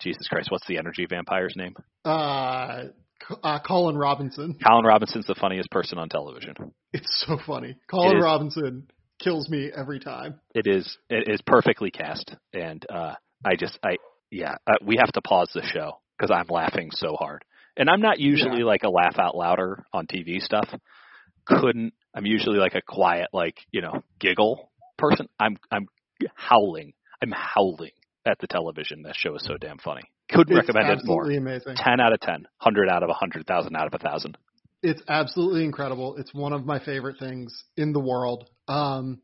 Jesus Christ, what's the energy vampire's name? Uh, uh, Colin Robinson. Colin Robinson's the funniest person on television. It's so funny. Colin. Robinson kills me every time. It is it is perfectly cast, and uh, I just I yeah uh, we have to pause the show because I'm laughing so hard. And I'm not usually Yeah. like a laugh out louder on TV stuff. Couldn't I'm usually like a quiet like you know giggle person. I'm I'm howling. I'm howling at the television. That show is so damn funny. Couldn't It's recommend it more. absolutely amazing. 10 out of 10, 100 out of a 100,000 out of a 1,000. It's absolutely incredible. It's one of my favorite things in the world. Um,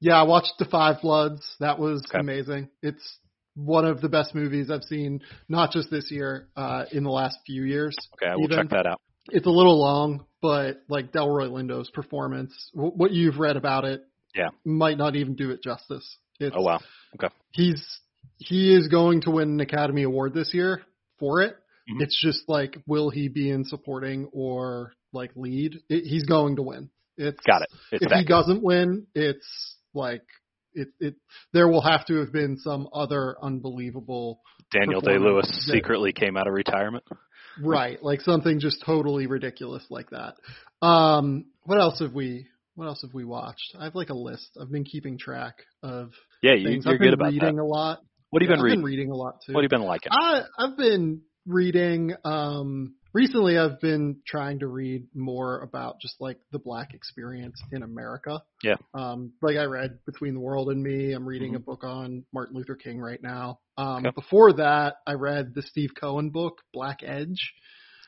yeah, I watched The Five Bloods. That was Okay. amazing. It's one of the best movies I've seen, not just this year, uh, in the last few years. Okay, I will even. check that out. It's a little long, but like Delroy Lindo's performance, w- what you've read about it, Yeah. might not even do it justice. It's, Oh, wow. Okay. He's he is going to win an Academy Award this year for it. Mhm. It's just like, will he be in supporting or like lead? It, he's going to win. It's Got it. It's if he doesn't win, it's like it. It there will have to have been some other unbelievable Daniel Day Lewis secretly came out of retirement. right, like something just totally ridiculous like that. Um, what else have we? What else have we watched? I have like a list. I've been keeping track of Yeah, you, things. you're I've been good about reading that. a lot. What have you Yeah, been I've reading? been reading a lot too. What have you been liking? I I've been reading um recently I've been trying to read more about just like the black experience in America. Yeah. Um like I read Between the World and Me. I'm reading a book on Martin Luther King right now. Um Mm-hmm. Okay. before that I read the Steve Cohen book, Black Edge.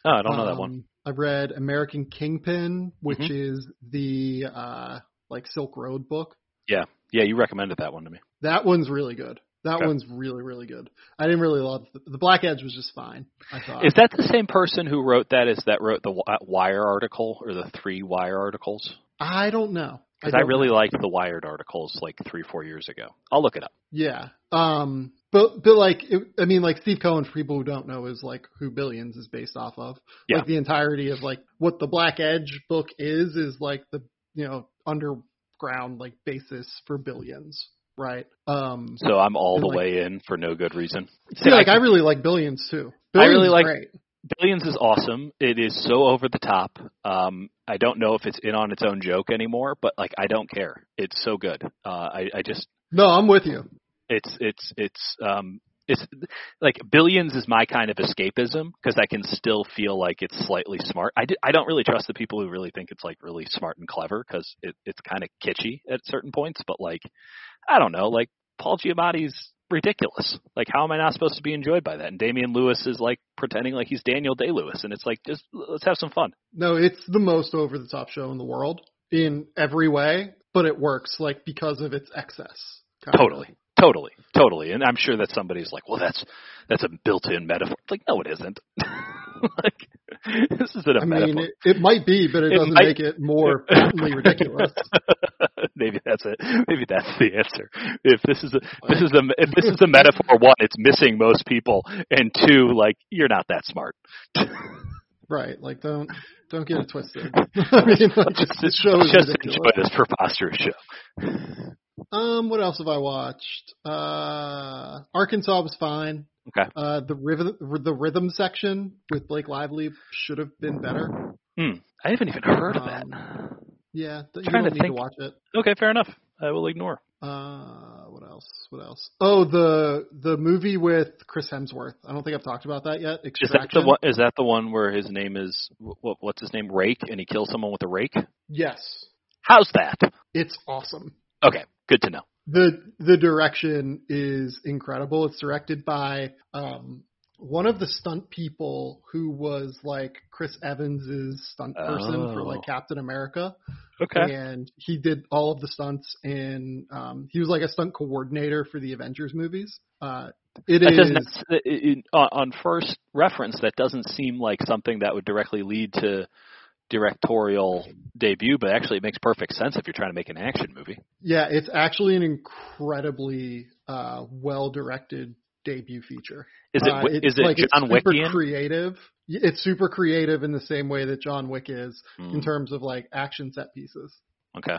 Oh, I don't know that one. Um, I read American Kingpin, which Mhm. is the uh like Silk Road book. Yeah. Yeah, you recommended that one to me. That one's really good. That Okay. one's really, really good. I didn't really love the, the Black Edge was just fine. I thought. Is that the same person who wrote that? Is that wrote the Wire article or the three Wire articles? I don't know. Because I, don't really know. liked the Wired articles like three, four years ago. I'll look it up. Yeah. Um. But but like it, I mean like Steve Cohen for people who don't know is like who Billions is based off of. Yeah. Like the entirety of like what the Black Edge book is is like the you know underground like basis for Billions, right? Um. So I'm all the like- way in for no good reason. See, like I, can- really like Billions too. I really is like- Great. Billions is awesome. It is so over the top. Um, I don't know if it's in on its own joke anymore, but like I don't care. It's so good. Uh, I, I just No, I'm with you. it's it's it's um it's like billions is my kind of escapism because I can still feel like it's slightly smart. I, di- I don't really trust the people who really think it's like really smart and clever because it, it's kind of kitschy at certain points. But like I don't know, like Paul Giamatti's ridiculous. Like how am I not supposed to be enjoyed by that? And Damian Lewis is like pretending like he's Daniel Day Lewis, and it's like just let's have some fun. No, it's the most over the top show in the world in every way, but it works like because of its excess. kind of. Totally. Totally, and I'm sure that somebody's like, "Well, that's that's a built-in metaphor." It's like, no, it isn't. like, this isn't a I metaphor. I mean, it, it might be, but it, It doesn't might- make it more patently ridiculous. Maybe that's it. Maybe that's the answer. If this is a this is a if this is a metaphor, one, it's missing most people, and two, like you're not that smart. Right? Like, don't don't get it twisted. I mean, like, just this show is just ridiculous. enjoy this preposterous show. Um, what else have I watched? Uh, Arkansas was fine. Okay. Uh, the rhythm the rhythm section with Blake Lively should have been better. Hmm. I haven't even heard of that. Yeah, th- you don't to need think. to watch it. Okay, fair enough. I will ignore. Uh, what else? What else? Oh, the the movie with Chris Hemsworth. I don't think I've talked about that yet. Is Extraction. that the one? Is that the one where his name is what? What's his name? Rake, and he kills someone with a rake. Yes, How's that? it's awesome. Okay, good to know. the The direction is incredible. It's directed by um one of the stunt people who was like Chris Evans's stunt person for Oh. like Captain America. Okay. and he did all of the stunts and um he was like a stunt coordinator for the Avengers movies. Uh It is. it, it, on first reference that doesn't seem like something that would directly lead to directorial debut, but actually it makes perfect sense if you're trying to make an action movie. Yeah, it's actually an incredibly uh, well directed debut feature. Is it Uh, is it's it like John it's super Wickian? creative. It's super creative in the same way that John Wick is in Mm, terms of like action set pieces. okay.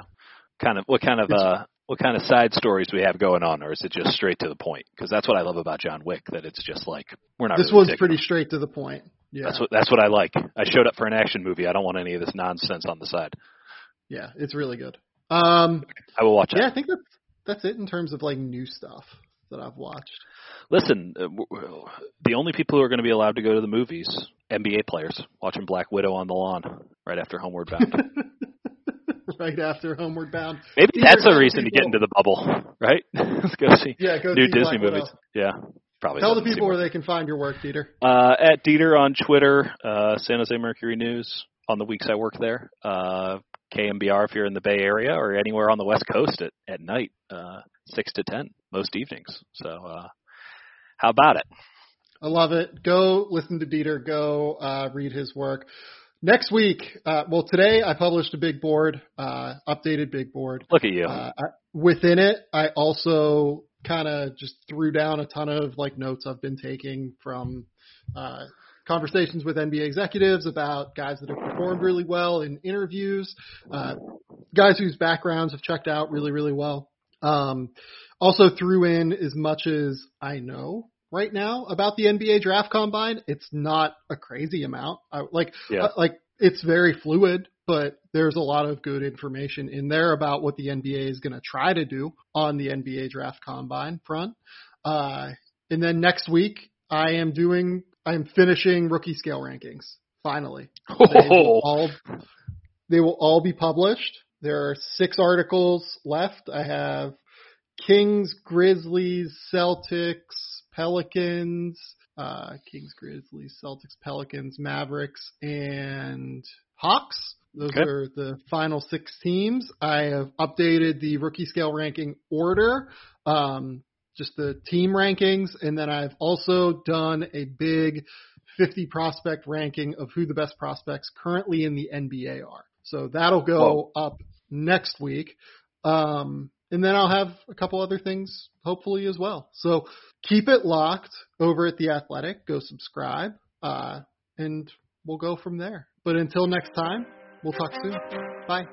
Kind of what kind of It's- uh what kind of side stories do we have going on, or is it just straight to the point? Because that's what I love about John Wick. That it's just like we're not. This really one's pretty straight to the point. Yeah, That's what that's what I like. I showed up for an action movie. I don't want any of this nonsense on the side. yeah, it's really good. Um, I will watch it. yeah, I think that's that's it in terms of like new stuff that I've watched. Listen, uh, the only people who are going to be allowed to go to the movies, NBA players, watching Black Widow on the lawn right after Homeward Bound. right after Homeward Bound. Maybe Peter, that's a reason to get into the bubble, right? Let's go see Yeah, go new see Disney Black Widow. movies. Yeah, probably. Tell the people where they can find your work, Dieter. Uh, at Dieter on Twitter, uh, San Jose Mercury News on the weeks I work there. Uh, KNBR if you're in the Bay Area or anywhere on the West Coast at, at night, uh, 6 to 10 most evenings. So, uh, how about it? I love it. Go listen to Dieter. Go uh, read his work. Next week, uh, well, today I published a big board, uh, updated big board. Look at you. Uh, I, within it, I also kind of just threw down a ton of like notes I've been taking from uh, conversations with NBA executives about guys that have performed really well in interviews, uh, guys whose backgrounds have checked out really, really well. Um, also threw in as much as I know right now about the NBA draft combine. It's not a crazy amount. I, like, Yeah. uh, like it's very fluid, but there's a lot of good information in there about what the NBA is going to try to do on the NBA draft combine front. Uh, and then next week, I am doing, I am finishing rookie scale rankings. Finally, they will all they will all be published. There are six articles left. I have Kings, Grizzlies, Celtics, Pelicans, uh, Kings, Grizzlies, Celtics, Pelicans, Mavericks, and Hawks. Those Okay. are the final six teams. I have updated the rookie scale ranking order, um, just the team rankings, and then I've also done a big 50 prospect ranking of who the best prospects currently in the NBA are. So that'll go up next week. Um, and then I'll have a couple other things hopefully as well. So keep it locked over at The Athletic. Go subscribe, uh, and we'll go from there. But until next time, we'll talk soon. Bye.